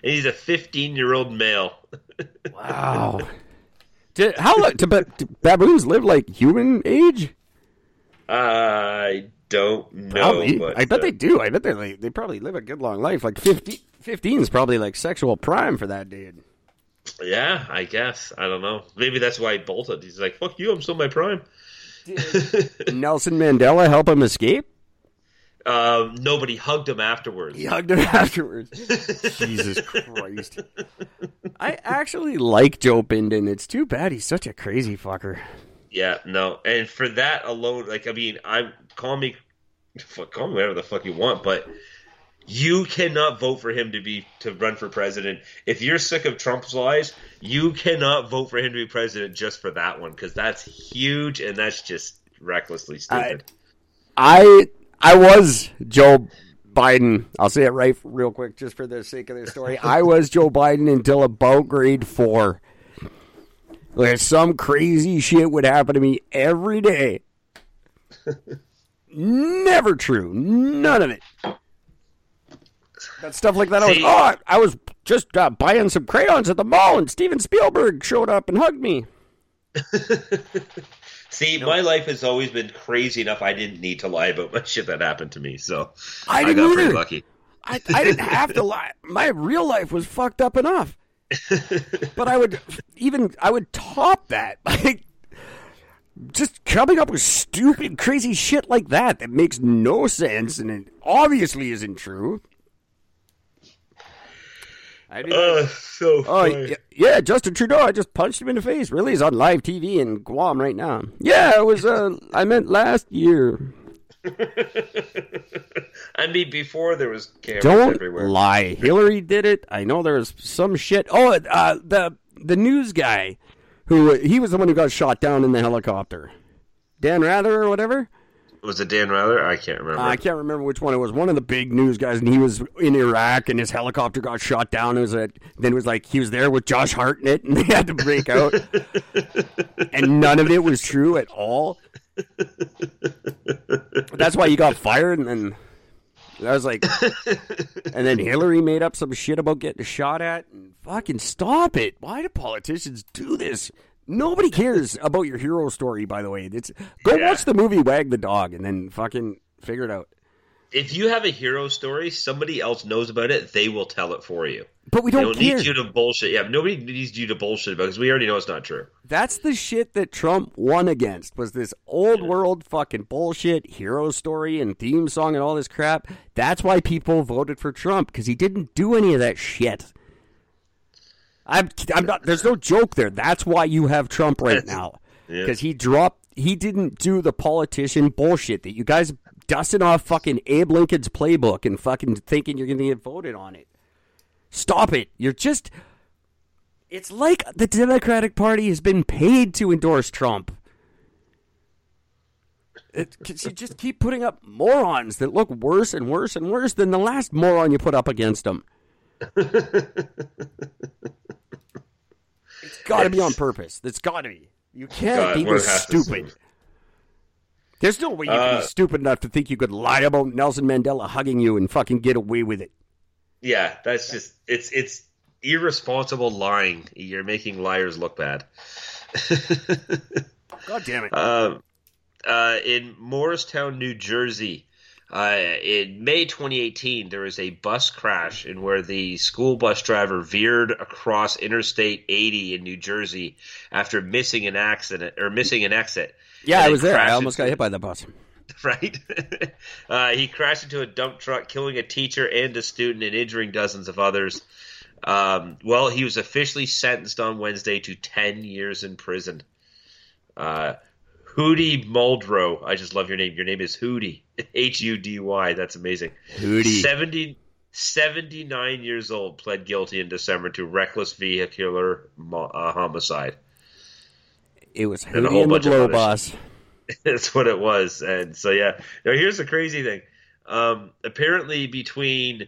And he's a 15 year old male. Wow. Did, how long? Do, ba- do baboons live like human age? I don't know. Probably. I bet uh, they do. I bet they like, they probably live a good long life. Like 50, 15 is probably like sexual prime for that dude. Yeah, I guess. I don't know. Maybe that's why he bolted. He's like, "Fuck you! I'm still my prime." Nelson Mandela help him escape? Um, nobody hugged him afterwards. He hugged him afterwards. Jesus Christ. I actually like Joe Bindon. It's too bad he's such a crazy fucker. Yeah, no, and for that alone, like I mean, I'm call me, fuck, call me whatever the fuck you want, but You cannot vote for him to be to run for president. If you're sick of Trump's lies, you cannot vote for him to be president just for that one because that's huge and that's just recklessly stupid. I I was Joe Biden. I'll say it right real quick, just for the sake of the story. I was Joe Biden until about grade four, where some crazy shit would happen to me every day. Never true. None of it. That stuff like that. I was, See- oh, I, I was just uh, buying some crayons at the mall, and Steven Spielberg showed up and hugged me. See, my life has always been crazy enough. I didn't need to lie about my shit that happened to me, so I I, didn't got pretty lucky. I, I didn't have to lie. My real life was fucked up enough. but I would even I would top that by just coming up with stupid, crazy shit like that that makes no sense and it obviously isn't true. I do. Uh, so Oh funny. y- yeah, Justin Trudeau. I just punched him in the face. Really, he's on live TV in Guam right now. Yeah, it was. Uh, I meant last year. I mean, before there was cameras Don't everywhere. lie. Hillary did it. I know there was some shit. Oh, uh, the the news guy who he was the one who got shot down in the helicopter. Dan Rather or whatever. Was it Dan Rather? I can't remember. I can't remember which one it was. One of the big news guys, and he was in Iraq, and his helicopter got shot down. It was a, then it was like he was there with Josh Hartnett, and they had to break out. and none of it was true at all. That's why he got fired, and then I was like, and then Hillary made up some shit about getting shot at. And fucking stop it! Why do politicians do this? Nobody cares about your hero story. By the way, it's go Yeah. watch the movie Wag the Dog, and then fucking figure it out. if you have a hero story, somebody else knows about it. They will tell it for you. But we don't don't need you to bullshit. Yeah, nobody needs you to bullshit about because we already know it's not true. That's the shit that Trump won against was this old world fucking bullshit hero story and theme song and all this crap. That's why people voted for Trump because he didn't do any of that shit. I'm, I'm not. There's no joke there. That's why you have Trump right now Yeah. because he dropped. He didn't do the politician bullshit that you guys dusting off fucking Abe Lincoln's playbook and fucking thinking you're going to get voted on it. Stop it. You're just. It's like the Democratic Party has been paid to endorse Trump. It, you just keep putting up morons that look worse and worse and worse than the last moron you put up against them. it's got to be on purpose. It's got to be. You can't God, be stupid. There's no way you can Uh, be stupid enough to think you could lie about Nelson Mandela hugging you and fucking get away with it. Yeah, that's just it's it's irresponsible lying. You're making liars look bad. God damn it. Um, uh, in Morristown, New Jersey, uh, in May 2018, there was a bus crash in where the school bus driver veered across Interstate 80 in New Jersey after missing an accident or missing an exit. yeah, I was there. I almost got hit by the bus. right? uh, he crashed into a dump truck, killing a teacher and a student and injuring dozens of others. Um, well, he was officially sentenced on Wednesday to 10 years in prison. Uh, Hootie Muldrow, I just love your name. Your name is Hootie. H U D Y. That's amazing. Hootie. 70, 79 years old, pled guilty in December to reckless vehicular mo- uh, homicide. It was And a whole and bunch of blow others. bus. That's what it was. And so yeah. Now here's the crazy thing. Um, apparently between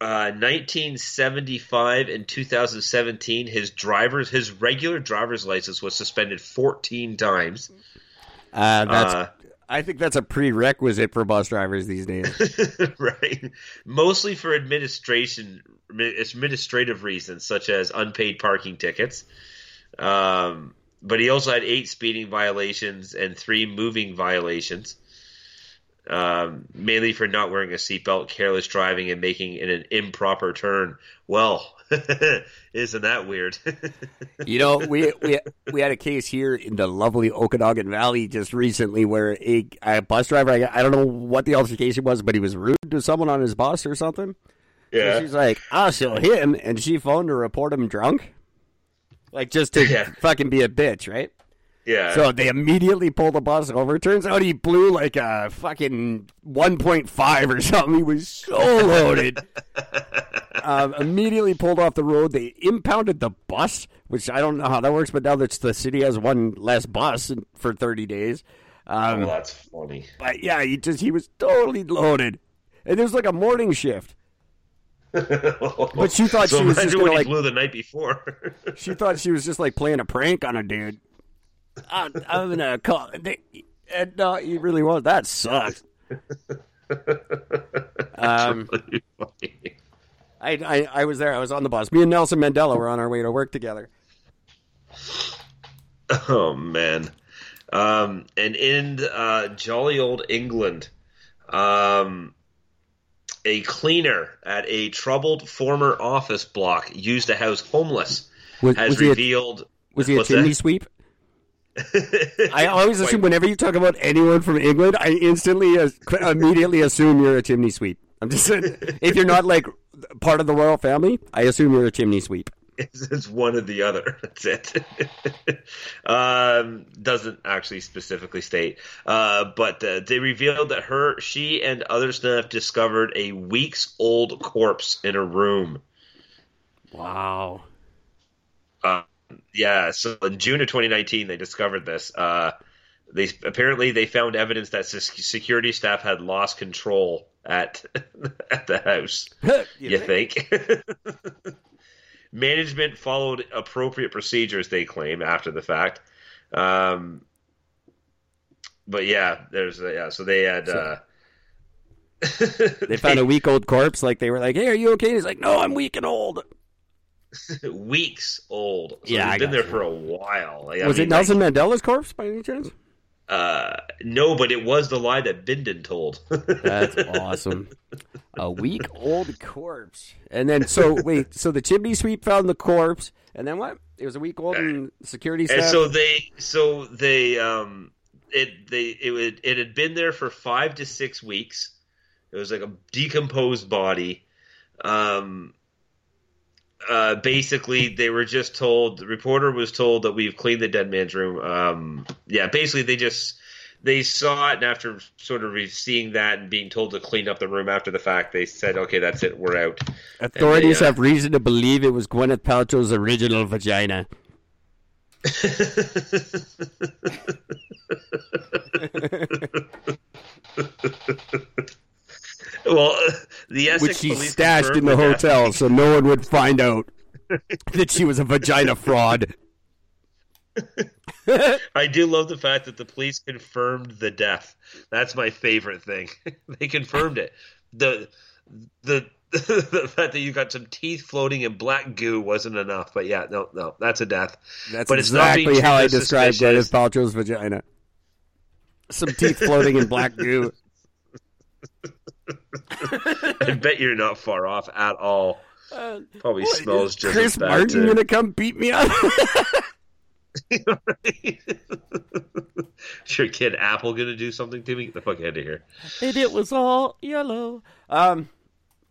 uh, 1975 and 2017, his driver's his regular driver's license was suspended 14 times. Uh, that's. Uh, I think that's a prerequisite for bus drivers these days. right. Mostly for administration administrative reasons such as unpaid parking tickets. Um, but he also had eight speeding violations and three moving violations. Um, mainly for not wearing a seatbelt, careless driving, and making an, an improper turn. Well, isn't that weird? You know, we we we had a case here in the lovely Okanagan Valley just recently where a, a bus driver, I, I don't know what the altercation was, but he was rude to someone on his bus or something. So she's like, ah, "I'll show him," and she phoned to report him drunk, like just to Yeah. fucking be a bitch, right? Yeah. So they immediately pull the bus over. Turns out he blew like a fucking 1.5 or something. He was so loaded. um, immediately pulled off the road. They impounded the bus, which I don't know how that works, but now that the city has one less bus for 30 days. Um, well, that's funny. but yeah, he just he was totally loaded, and it was like a morning shift. but she thought so she was just gonna, he like- blew the night before. She thought she was just like playing a prank on a dude. I'm, I'm gonna call. They, and no, he really was. That sucks. Um, Really. I, I I was there. I was on the bus. Me and Nelson Mandela were on our way to work together. Oh man. Um, and in uh, jolly old England, um, a cleaner at a troubled former office block used to house homeless Was, has was he a, revealed. was he a chimney that? sweep? I always assume whenever you talk about anyone from England, I instantly immediately assume you're a chimney sweep. I'm just saying, if you're not like part of the royal family, I assume you're a chimney sweep. It's, it's one or the other. That's it. um, doesn't actually specifically state, uh, but uh, they revealed that her, she, and other staff discovered a weeks old corpse in a room. Wow. Uh, yeah, so in June of 2019, they discovered this. Uh, they apparently they found evidence that security staff had lost control at at the house. You, think? Management followed appropriate procedures, they claim, after the fact. Um, but yeah, there's a, yeah. So they had. uh, They found a week old corpse. Like they were like, "Hey, are you okay?" He's like, "No, I'm weak and old." weeks old. So Yeah, I he's been there you. for a while. Like, I was mean, it Nelson Mandela's corpse by any chance? Uh, no, but it was the lie that Biden told. That's awesome. A week old corpse. And then, so wait, so the chimney sweep found the corpse, and then what? It was a week old, and security staff. and so they, so they, um, it they it would it had been there for five to six weeks. It was like a decomposed body. Um, uh, basically, they were just told. The reporter was told that we've cleaned the dead man's room. Um, yeah, basically, they just they saw it, and after sort of seeing that and being told to clean up the room after the fact, they said, "Okay, that's it, we're out." Authorities uh, have reason to believe it was Gwyneth Paltrow's original vagina. well, the Essex which she stashed in the hotel so no one would find out that she was a vagina fraud. I do love the fact that the police confirmed the death. That's my favorite thing. they confirmed it. The the the fact that you got some teeth floating in black goo wasn't enough. But yeah, no, no, that's a death. That's But it's not exactly how I described. Gwyneth Paltrow's vagina. Some teeth floating in black goo. I bet you're not far off at all. Probably What, smells is just Chris as bad. Martin too. gonna come beat me up? is your kid Apple gonna do something to me? Get the fuck out of here. and it was all yellow. Um,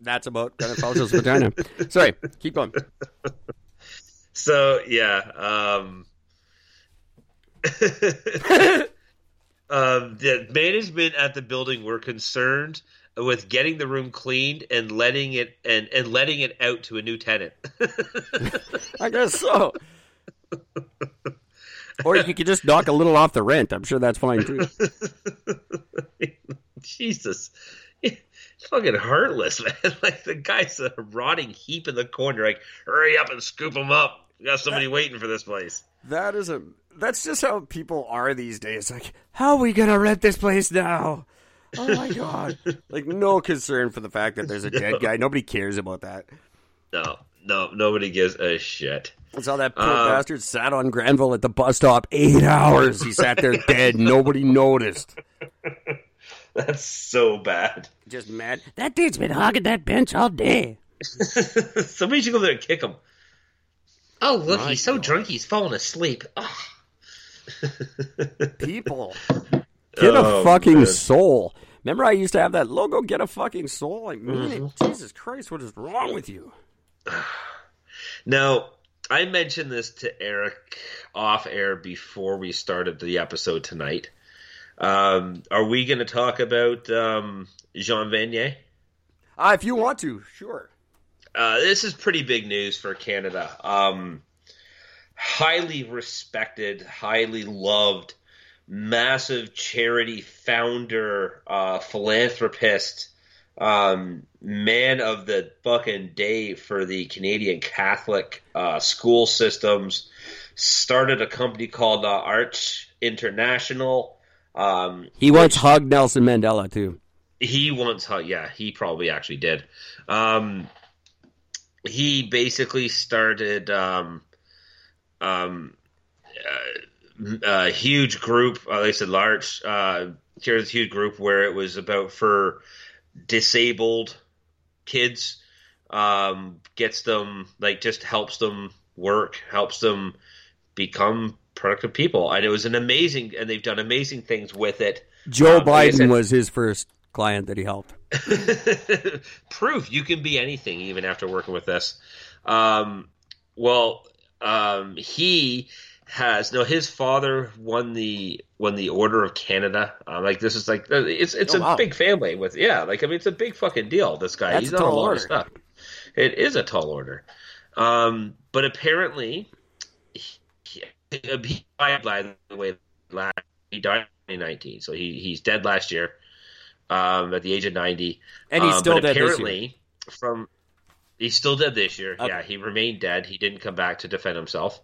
that's about Gwyneth Paltrow's vagina. Sorry, keep going. So yeah, um, um, the management at the building were concerned with getting the room cleaned and letting it and, and letting it out to a new tenant. I guess so. or you could just knock a little off the rent. I'm sure that's fine too. Jesus. Fucking heartless, man. Like the guy's a rotting heap in the corner. Like, hurry up and scoop him up. We got somebody waiting for this place. That is a. That's just how people are these days. Like, how are we gonna rent this place now? Oh my god! like, no concern for the fact that there's a dead guy. Nobody cares about that. No, no, nobody gives a shit. That's how that poor Um, bastard sat on Granville at the bus stop eight hours. He sat there dead. Nobody noticed. That's so bad. Just mad. That dude's been hogging that bench all day. Somebody should go there and kick him. Oh, look, My he's so God. drunk he's falling asleep. Oh. People, get a Oh, fucking man. soul. Remember, I used to have that logo. Get a fucking soul. I mean it. Jesus Christ, what is wrong with you? Now, I mentioned this to Eric off air before we started the episode tonight. Um, are we going to talk about um, Jean Vanier? Uh, if you want to, sure. Uh, this is pretty big news for Canada. Um, highly respected, highly loved, massive charity founder, uh, philanthropist, um, man of the fucking day for the Canadian Catholic uh, school systems. Started a company called uh, L'Arche International. Um, He once hugged Nelson Mandela too. he once, hu- yeah, he probably actually did. Um, he basically started um, um, uh, a huge group. Uh, they said large. Uh, here's a huge group where it was about for disabled kids. Um, gets them like just helps them work, helps them become productive people, and it was an amazing. And they've done amazing things with it. Joe Um, Biden said- was his first client that he helped. proof you can be anything even after working with this. Um, well, um, he has no. His father won the won the Order of Canada. Uh, like this is like it's it's Oh, a wow. big family with yeah. Like I mean, it's a big fucking deal. This guy, That's he's done a lot order. of stuff. It is a tall order. Um, but apparently, he, he died by the way. Last, he died in 2019, so he he's dead last year. Um, at the age of 90. And he's still dead this year. apparently, from he's still dead this year. Okay. Yeah, he remained dead. He didn't come back to defend himself,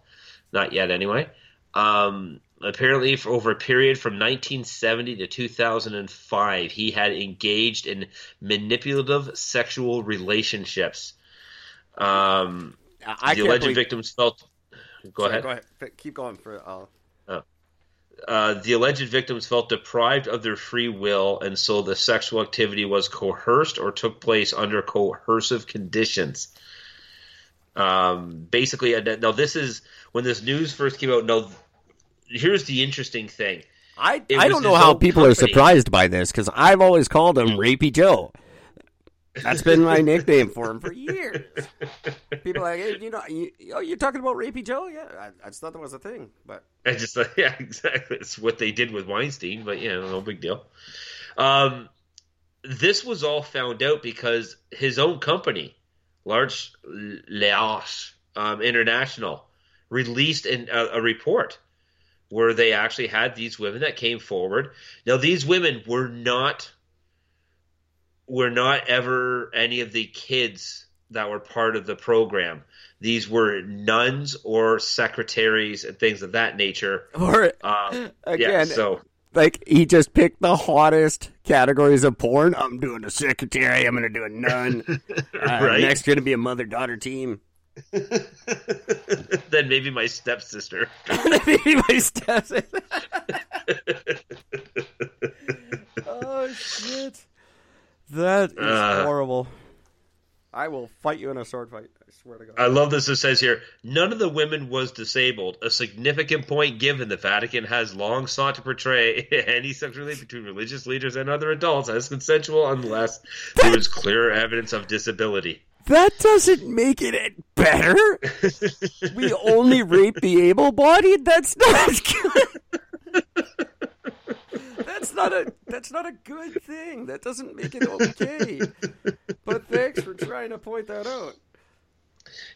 not yet anyway. Um, apparently, for over a period from 1970 to 2005, he had engaged in manipulative sexual relationships. Um, I the alleged believe- victims felt. Go Sorry, ahead. Go ahead. Keep going for. Uh, uh, the alleged victims felt deprived of their free will, and so the sexual activity was coerced or took place under coercive conditions. Um, basically, now this is when this news first came out. No, here's the interesting thing. I I don't know how people are surprised by this because I've always called him Rapey Joe. That's been my nickname for him for years. People are like, hey, you know, you, oh, you're talking about Rapey Joe? Yeah, I, I just thought that was a thing, but I just thought, yeah, exactly. It's what they did with Weinstein, but yeah, no big deal. Um, this was all found out because his own company, Large Leas um, International, released an, a, a report where they actually had these women that came forward. Now, these women were not were not ever any of the kids that were part of the program. These were nuns or secretaries and things of that nature. or Um, yeah, Again, so like he just picked the hottest categories of porn. I'm doing a secretary. I'm going to do a nun. Uh, Right. Next, going to be a mother daughter team. then maybe my stepsister. Maybe my steps. oh shit! That is Uh. horrible. I will fight you in a sword fight. I swear to God. I love this. It says here, none of the women was disabled. A significant point given. The Vatican has long sought to portray any sexual relationship between religious leaders and other adults as consensual unless there is clear evidence of disability. that doesn't make it any better. we only rape the able-bodied. That's not good. That's not a that's not a good thing. That doesn't make it okay. But thanks for trying to point that out.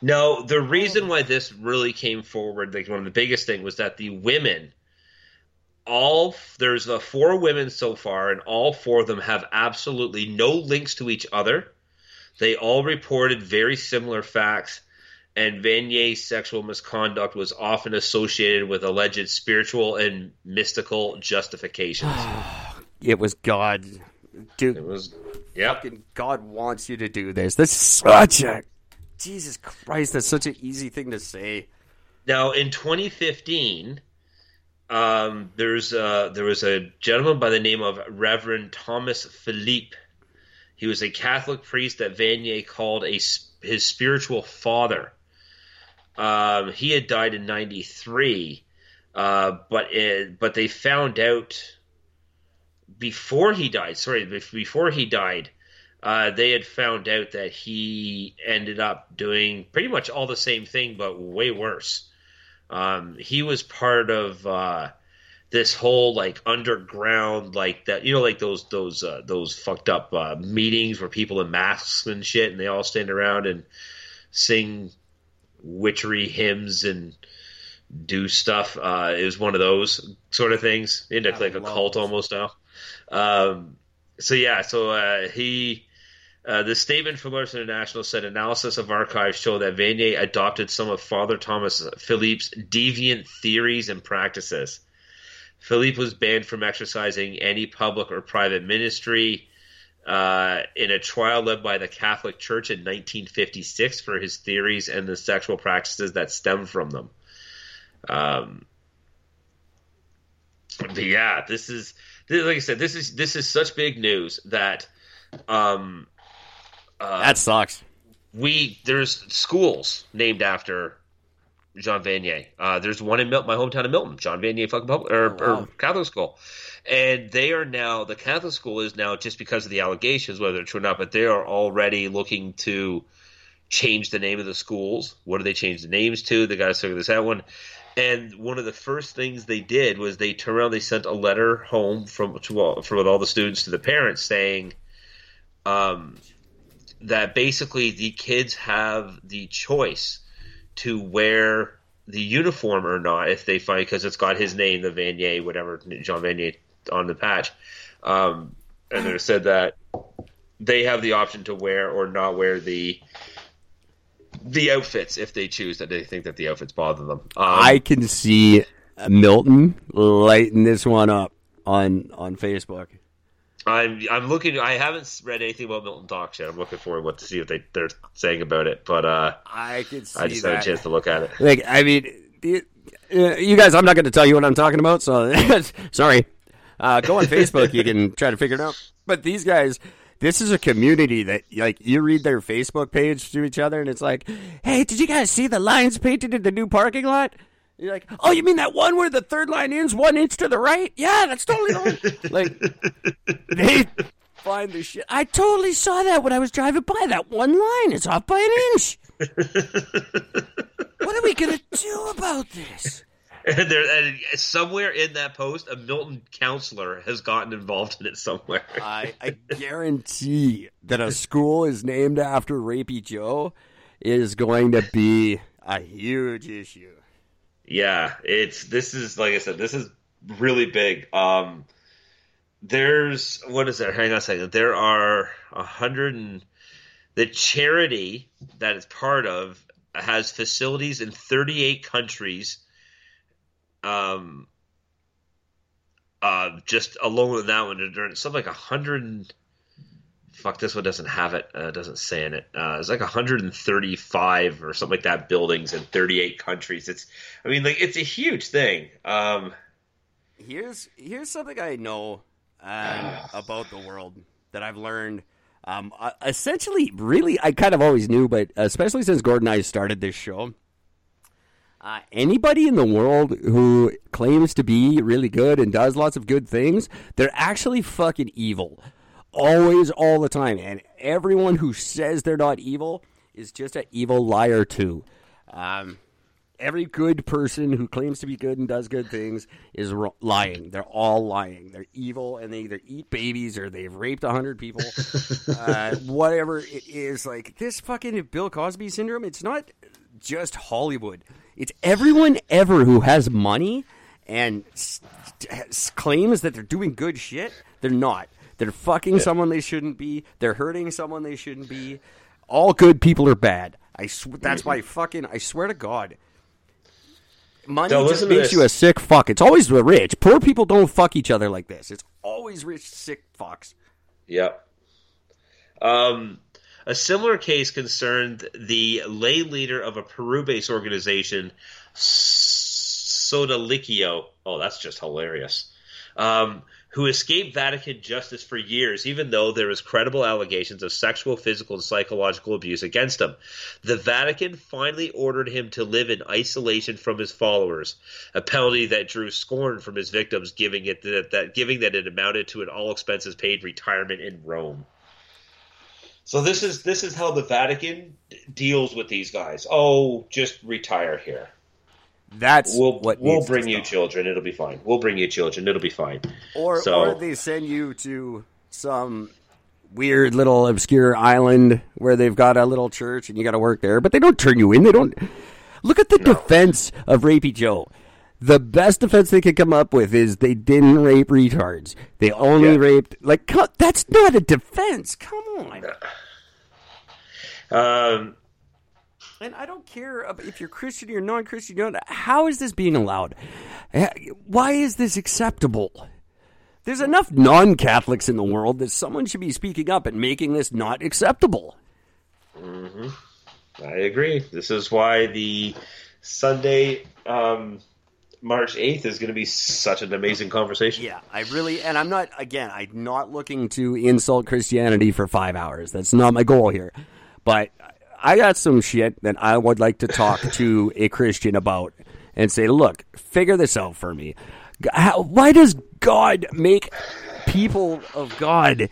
No, the reason why this really came forward, like one of the biggest thing, was that the women, all there's uh, four women so far, and all four of them have absolutely no links to each other. They all reported very similar facts, and Vanier's sexual misconduct was often associated with alleged spiritual and mystical justifications. It was God. Dude, it was, yeah. fucking God wants you to do this. This is such a Jesus Christ. That's such an easy thing to say. Now, in 2015, um, there's there was a gentleman by the name of Reverend Thomas Philippe. He was a Catholic priest that Vanier called a his spiritual father. Um, he had died in '93, uh, but it, but they found out before he died. Sorry, before he died, uh, they had found out that he ended up doing pretty much all the same thing, but way worse. Um, he was part of uh, this whole like underground, like that, you know, like those those uh, those fucked up uh, meetings where people in masks and shit, and they all stand around and sing witchery hymns and do stuff. Uh, it was one of those sort of things, into like a cult those. almost now. Um, so yeah, so uh, he. Uh, the statement from Arts International said analysis of archives show that Vanier adopted some of Father Thomas Philippe's deviant theories and practices. Philippe was banned from exercising any public or private ministry uh, in a trial led by the Catholic Church in 1956 for his theories and the sexual practices that stem from them. Um, but yeah, this is this, like I said, this is this is such big news that um, uh, That sucks. we there's schools named after John Vanier. Uh, there's one in Mil- my hometown of Milton, John Vanier fucking public or, Oh, wow. or Catholic school, and they are now the Catholic school is now just because of the allegations, whether they're true or not, but they are already looking to change the name of the schools. What do they change the names to? They got to figure this out. One. And one of the first things they did was they turned around. They sent a letter home from to all, from all the students to the parents saying, um, that basically the kids have the choice to wear the uniform or not if they find because it's got his name, the Vanier, whatever John Vanier on the patch, um, and they said that they have the option to wear or not wear the the outfits if they choose that they think that the outfits bother them. Um, I can see Milton lighting this one up on on Facebook. I'm I'm looking. I haven't read anything about Milton Talks yet. I'm looking forward what to see what they they're saying about it, but uh, I see I just that. had a chance to look at it. Like, I mean, the- uh, you guys, I'm not going to tell you what I'm talking about, so sorry. Uh, go on Facebook, you can try to figure it out. But these guys, this is a community that, like, you read their Facebook page to each other, and it's like, hey, did you guys see the lines painted in the new parking lot? You're like, oh, you mean that one where the third line ends one inch to the right? Yeah, that's totally the one. like, they find the shit. I totally saw that when I was driving by. That one line is off by an inch. what are we gonna do about this? And there, and somewhere in that post, a Milton counselor has gotten involved in it somewhere. I, I guarantee that a school is named after Rapey Joe is going to be a huge issue. Yeah, it's this is like I said, this is really big. Um, there's what is there? Hang on a second. There are a hundred and the charity that it's part of has facilities in 38 countries. Um, uh, just alone with that one, something like a hundred. Fuck, this one doesn't have it. Uh, doesn't say in it. Uh, it's like 135 or something like that buildings in 38 countries. It's, I mean, like it's a huge thing. Um, Here's here's something I know um, about the world that I've learned. Um, uh, essentially, really, I kind of always knew, but especially since Gordon and I started this show, uh, anybody in the world who claims to be really good and does lots of good things, they're actually fucking evil. Always, all the time. And everyone who says they're not evil is just an evil liar, too. Um, every good person who claims to be good and does good things is ro- lying. They're all lying. They're evil, and they either eat babies or they've raped a hundred people. uh, whatever it is, like this fucking Bill Cosby syndrome. It's not just Hollywood. It's everyone ever who has money and s- s- claims that they're doing good shit. They're not. They're fucking someone they shouldn't be. They're hurting someone they shouldn't be. All good people are bad. I sw- that's why fucking I swear to God. Money Now, just makes you a sick fuck. It's always the rich. Poor people don't fuck each other like this. It's always rich sick fucks. Yep. Um, a similar case concerned the lay leader of a Peru-based organization, Sodalicio. Oh, that's just hilarious. Um, who escaped Vatican justice for years, even though there was credible allegations of sexual, physical, and psychological abuse against him. The Vatican finally ordered him to live in isolation from his followers, a penalty that drew scorn from his victims, giving it that, that giving that it amounted to an all expenses paid retirement in Rome. So this is this is how the Vatican d- deals with these guys. Oh, just retire here. That's We'll what we'll needs to bring you stop. children. It'll be fine. We'll bring you children. It'll be fine. Or, So- or they send you to some weird little obscure island where they've got a little church and you got to work there, but they don't turn you in. They don't. Look at the defense of Rapey Joe. The best defense they could come up with is they didn't rape retards. They only Yeah. raped like that's not a defense. Come on. Um, And I don't care if you're Christian or non-Christian. You know, how is this being allowed? Eh, Why is this acceptable? There's enough non-Catholics in the world that someone should be speaking up and making this not acceptable. I agree. This is why the Sunday, um, March eighth, is going to be such an amazing conversation. Yeah, I really, and I'm not. Again, I'm not looking to insult Christianity for five hours. That's not my goal here. But I got some shit that I would like to talk to a Christian about and say, look, figure this out for me. How, why does God make people of God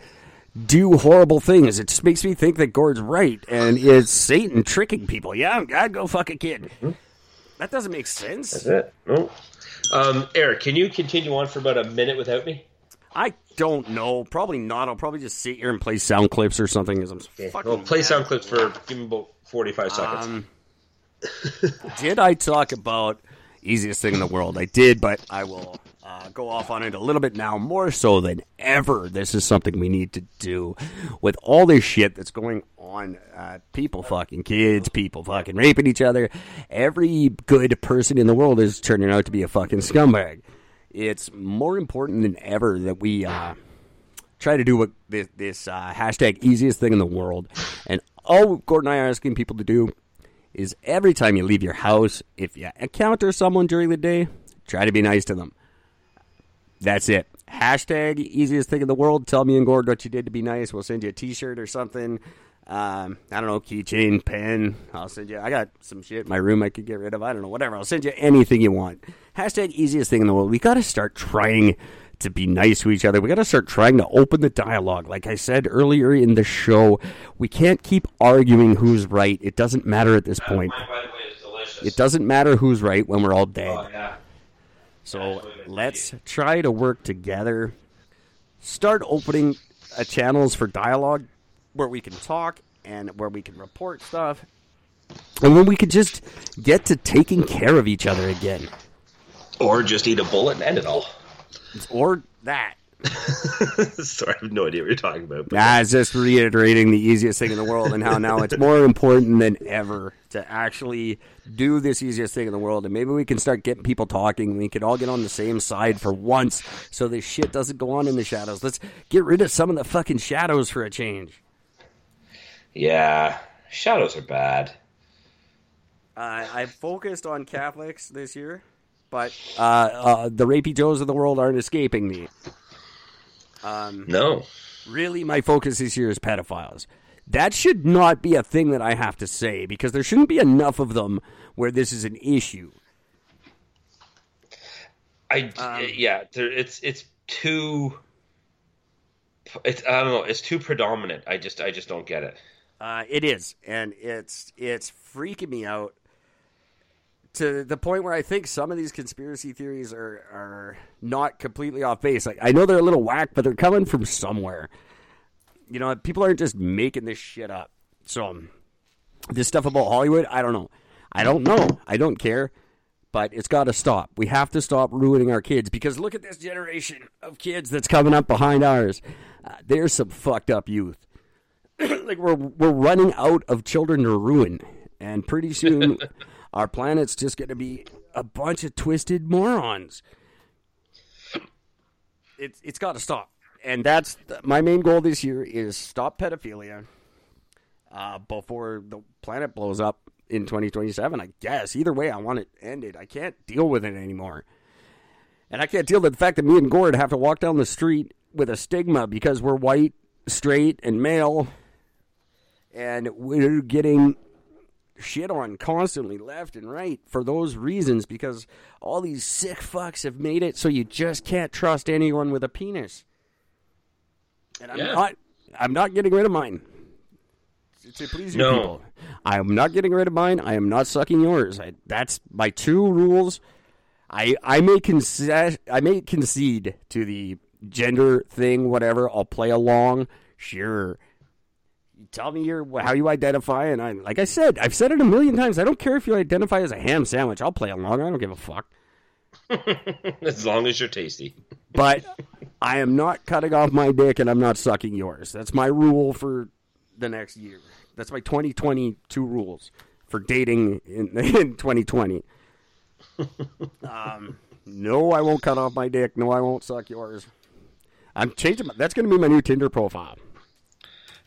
do horrible things? It just makes me think that Gord's right and it's Satan tricking people. Yeah, God, go fuck a kid. That doesn't make sense. That's it. No. Um, Eric, can you continue on for about a minute without me? I don't know. Probably not. I'll probably just sit here and play sound clips or something. Because I'm fucking. Well, play mad. sound clips for give me about forty-five seconds. Um, did I talk about easiest thing in the world? I did, but I will uh, go off on it a little bit now, more so than ever. This is something we need to do with all this shit that's going on. Uh, people fucking kids, people fucking raping each other. Every good person in the world is turning out to be a fucking scumbag. It's more important than ever that we. Uh, try to do what this, this uh, hashtag easiest thing in the world. And all Gordon and I are asking people to do is every time you leave your house, if you encounter someone during the day, try to be nice to them. That's it. Hashtag easiest thing in the world. Tell me and Gordon what you did to be nice. We'll send you a T-shirt or something. Um, I don't know, keychain, pen. I'll send you. I got some shit in my room I could get rid of. I don't know, whatever. I'll send you anything you want. Hashtag easiest thing in the world. We got to start trying to be nice to each other. We got to start trying to open the dialogue. Like I said earlier in the show, we can't keep arguing who's right. It doesn't matter at this point. by the way. It doesn't matter who's right when we're all dead. Oh, yeah. So let's try to work together. Start opening uh, channels for dialogue where we can talk and where we can report stuff. And when we could just get to taking care of each other again. Or just eat a bullet and end it all. Or that. Sorry, I have no idea what you're talking about. but- Nah, it's just reiterating the easiest thing in the world and how now it's more important than ever to actually do this easiest thing in the world. And maybe we can start getting people talking. We could all get on the same side for once so this shit doesn't go on in the shadows. Let's get rid of some of the fucking shadows for a change. Yeah, shadows are bad. Uh, I focused on Catholics this year, but uh, uh, the rapey Joes of the world aren't escaping me. Um, No. really my focus this year is pedophiles. That should not be a thing that I have to say because there shouldn't be enough of them where this is an issue. I yeah, there, it's it's too. It's I don't know. It's too predominant. I just I just don't get it. Uh, it is, and it's it's freaking me out to the point where I think some of these conspiracy theories are are not completely off base. Like I know they're a little whack, but they're coming from somewhere. You know, people aren't just making this shit up. So um, this stuff about Hollywood, I don't know. I don't know. I don't care. But it's got to stop. We have to stop ruining our kids because look at this generation of kids that's coming up behind ours. Uh, there's some fucked up youth like we're we're running out of children to ruin, and pretty soon our planet's just going to be a bunch of twisted morons. It's it's got to stop, and that's my main goal this year is stop pedophilia uh, before the planet blows up in 2027. I guess either way, I want it ended. I can't deal with it anymore. And I can't deal with the fact that me and Gord have to walk down the street with a stigma because we're white, straight, and male. And we're getting shit on constantly, left and right, for those reasons because all these sick fucks have made it so you just can't trust anyone with a penis. And I'm Yeah. not I'm not getting rid of mine. to please you No. people. I am not getting rid of mine. I am not sucking yours. I, that's my two rules. I I may concede I may concede to the gender thing. Whatever. I'll play along. Sure. Tell me your how you identify, and I like I said, I've said it a million times. I don't care if you identify as a ham sandwich. I'll play along. I don't give a fuck. as long as you're tasty. But I am not cutting off my dick, and I'm not sucking yours. That's my rule for the next year. That's my 2022 rules for dating in, in 2020. um, no, I won't cut off my dick. No, I won't suck yours. I'm changing. My, that's going to be my new Tinder profile.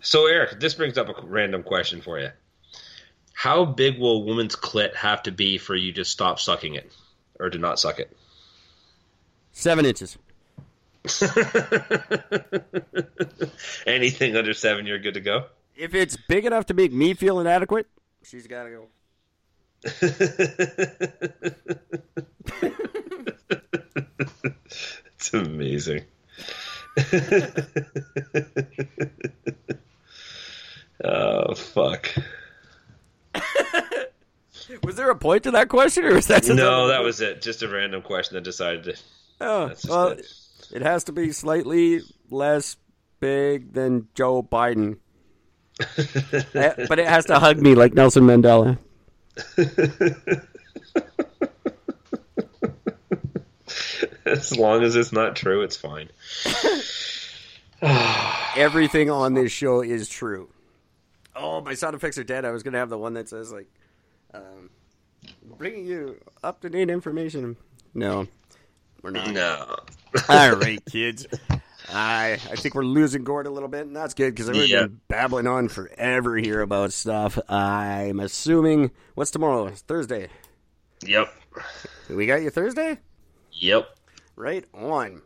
So, Eric, this brings up a random question for you. How big will a woman's clit have to be for you to stop sucking it or to not suck it? Seven inches. Anything under seven, you're good to go. If it's big enough to make me feel inadequate, she's got to go. It's amazing. oh fuck! Was there a point to that question, or was that just No, a- that was it. Just a random question. that decided to. Oh, well, it. it has to be slightly less big than Joe Biden. Eh, but it has to hug me like Nelson Mandela. As long as it's not true, it's fine. Everything on this show is true. Oh, my sound effects are dead. I was going to have the one that says, like, um, bringing you up to date information. No, we're not. No. All right, kids. I I think we're losing Gord a little bit, and that's good because I've Yeah. been babbling on forever here about stuff. I'm assuming what's tomorrow? It's Thursday. Yep. We got you Thursday, Yep. right on.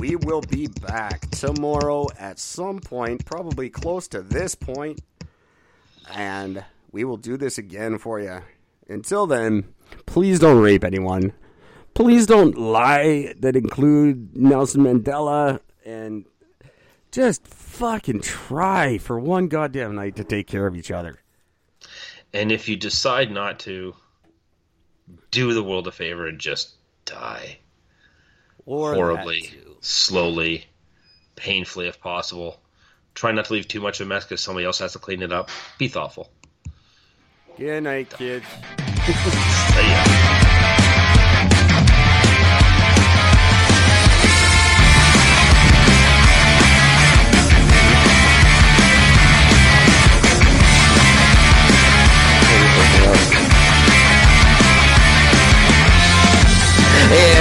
We will be back tomorrow at some point, probably close to this point, and we will do this again for you. Until then, please don't rape anyone. Please don't lie that include Nelson Mandela and just fucking try for one goddamn night to take care of each other. And if you decide not to, do the world a favor and just die Or horribly, slowly, painfully if possible. Try not to leave too much of a mess because somebody else has to clean it up. Be thoughtful. Good night, kids. See ya.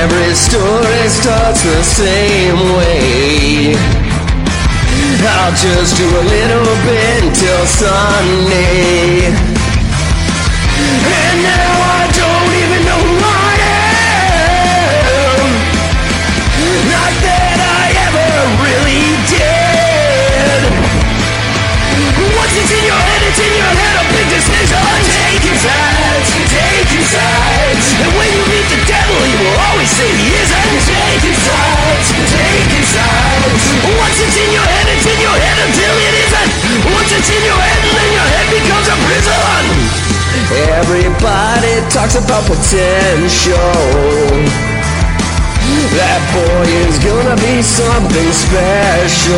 Every story starts the same way. I'll just do a little bit until Sunday. And now a big. Taking sides, taking sides. And when you meet the devil, he will always say isn't. Taking sides, taking sides. Once it's in your head, it's in your head until it isn't. Once it's in your head, then your head becomes a prison. Everybody talks about potential. That boy is gonna be something special.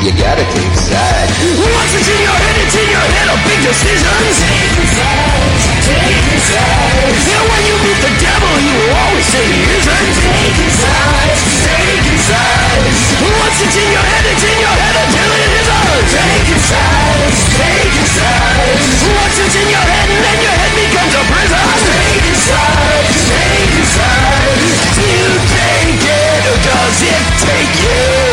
You gotta take sides. Once it's in your head, it's in your head. A big decision. Take sides. Take sides. And when you meet the devil, you always say he isn't. Take sides. Take sides. Once it's in your head, it's in your head until it isn't. Take sides. Take sides. Once it's in your head, and then your head becomes a prison. Take sides. Take sides. You take it, or does it take you?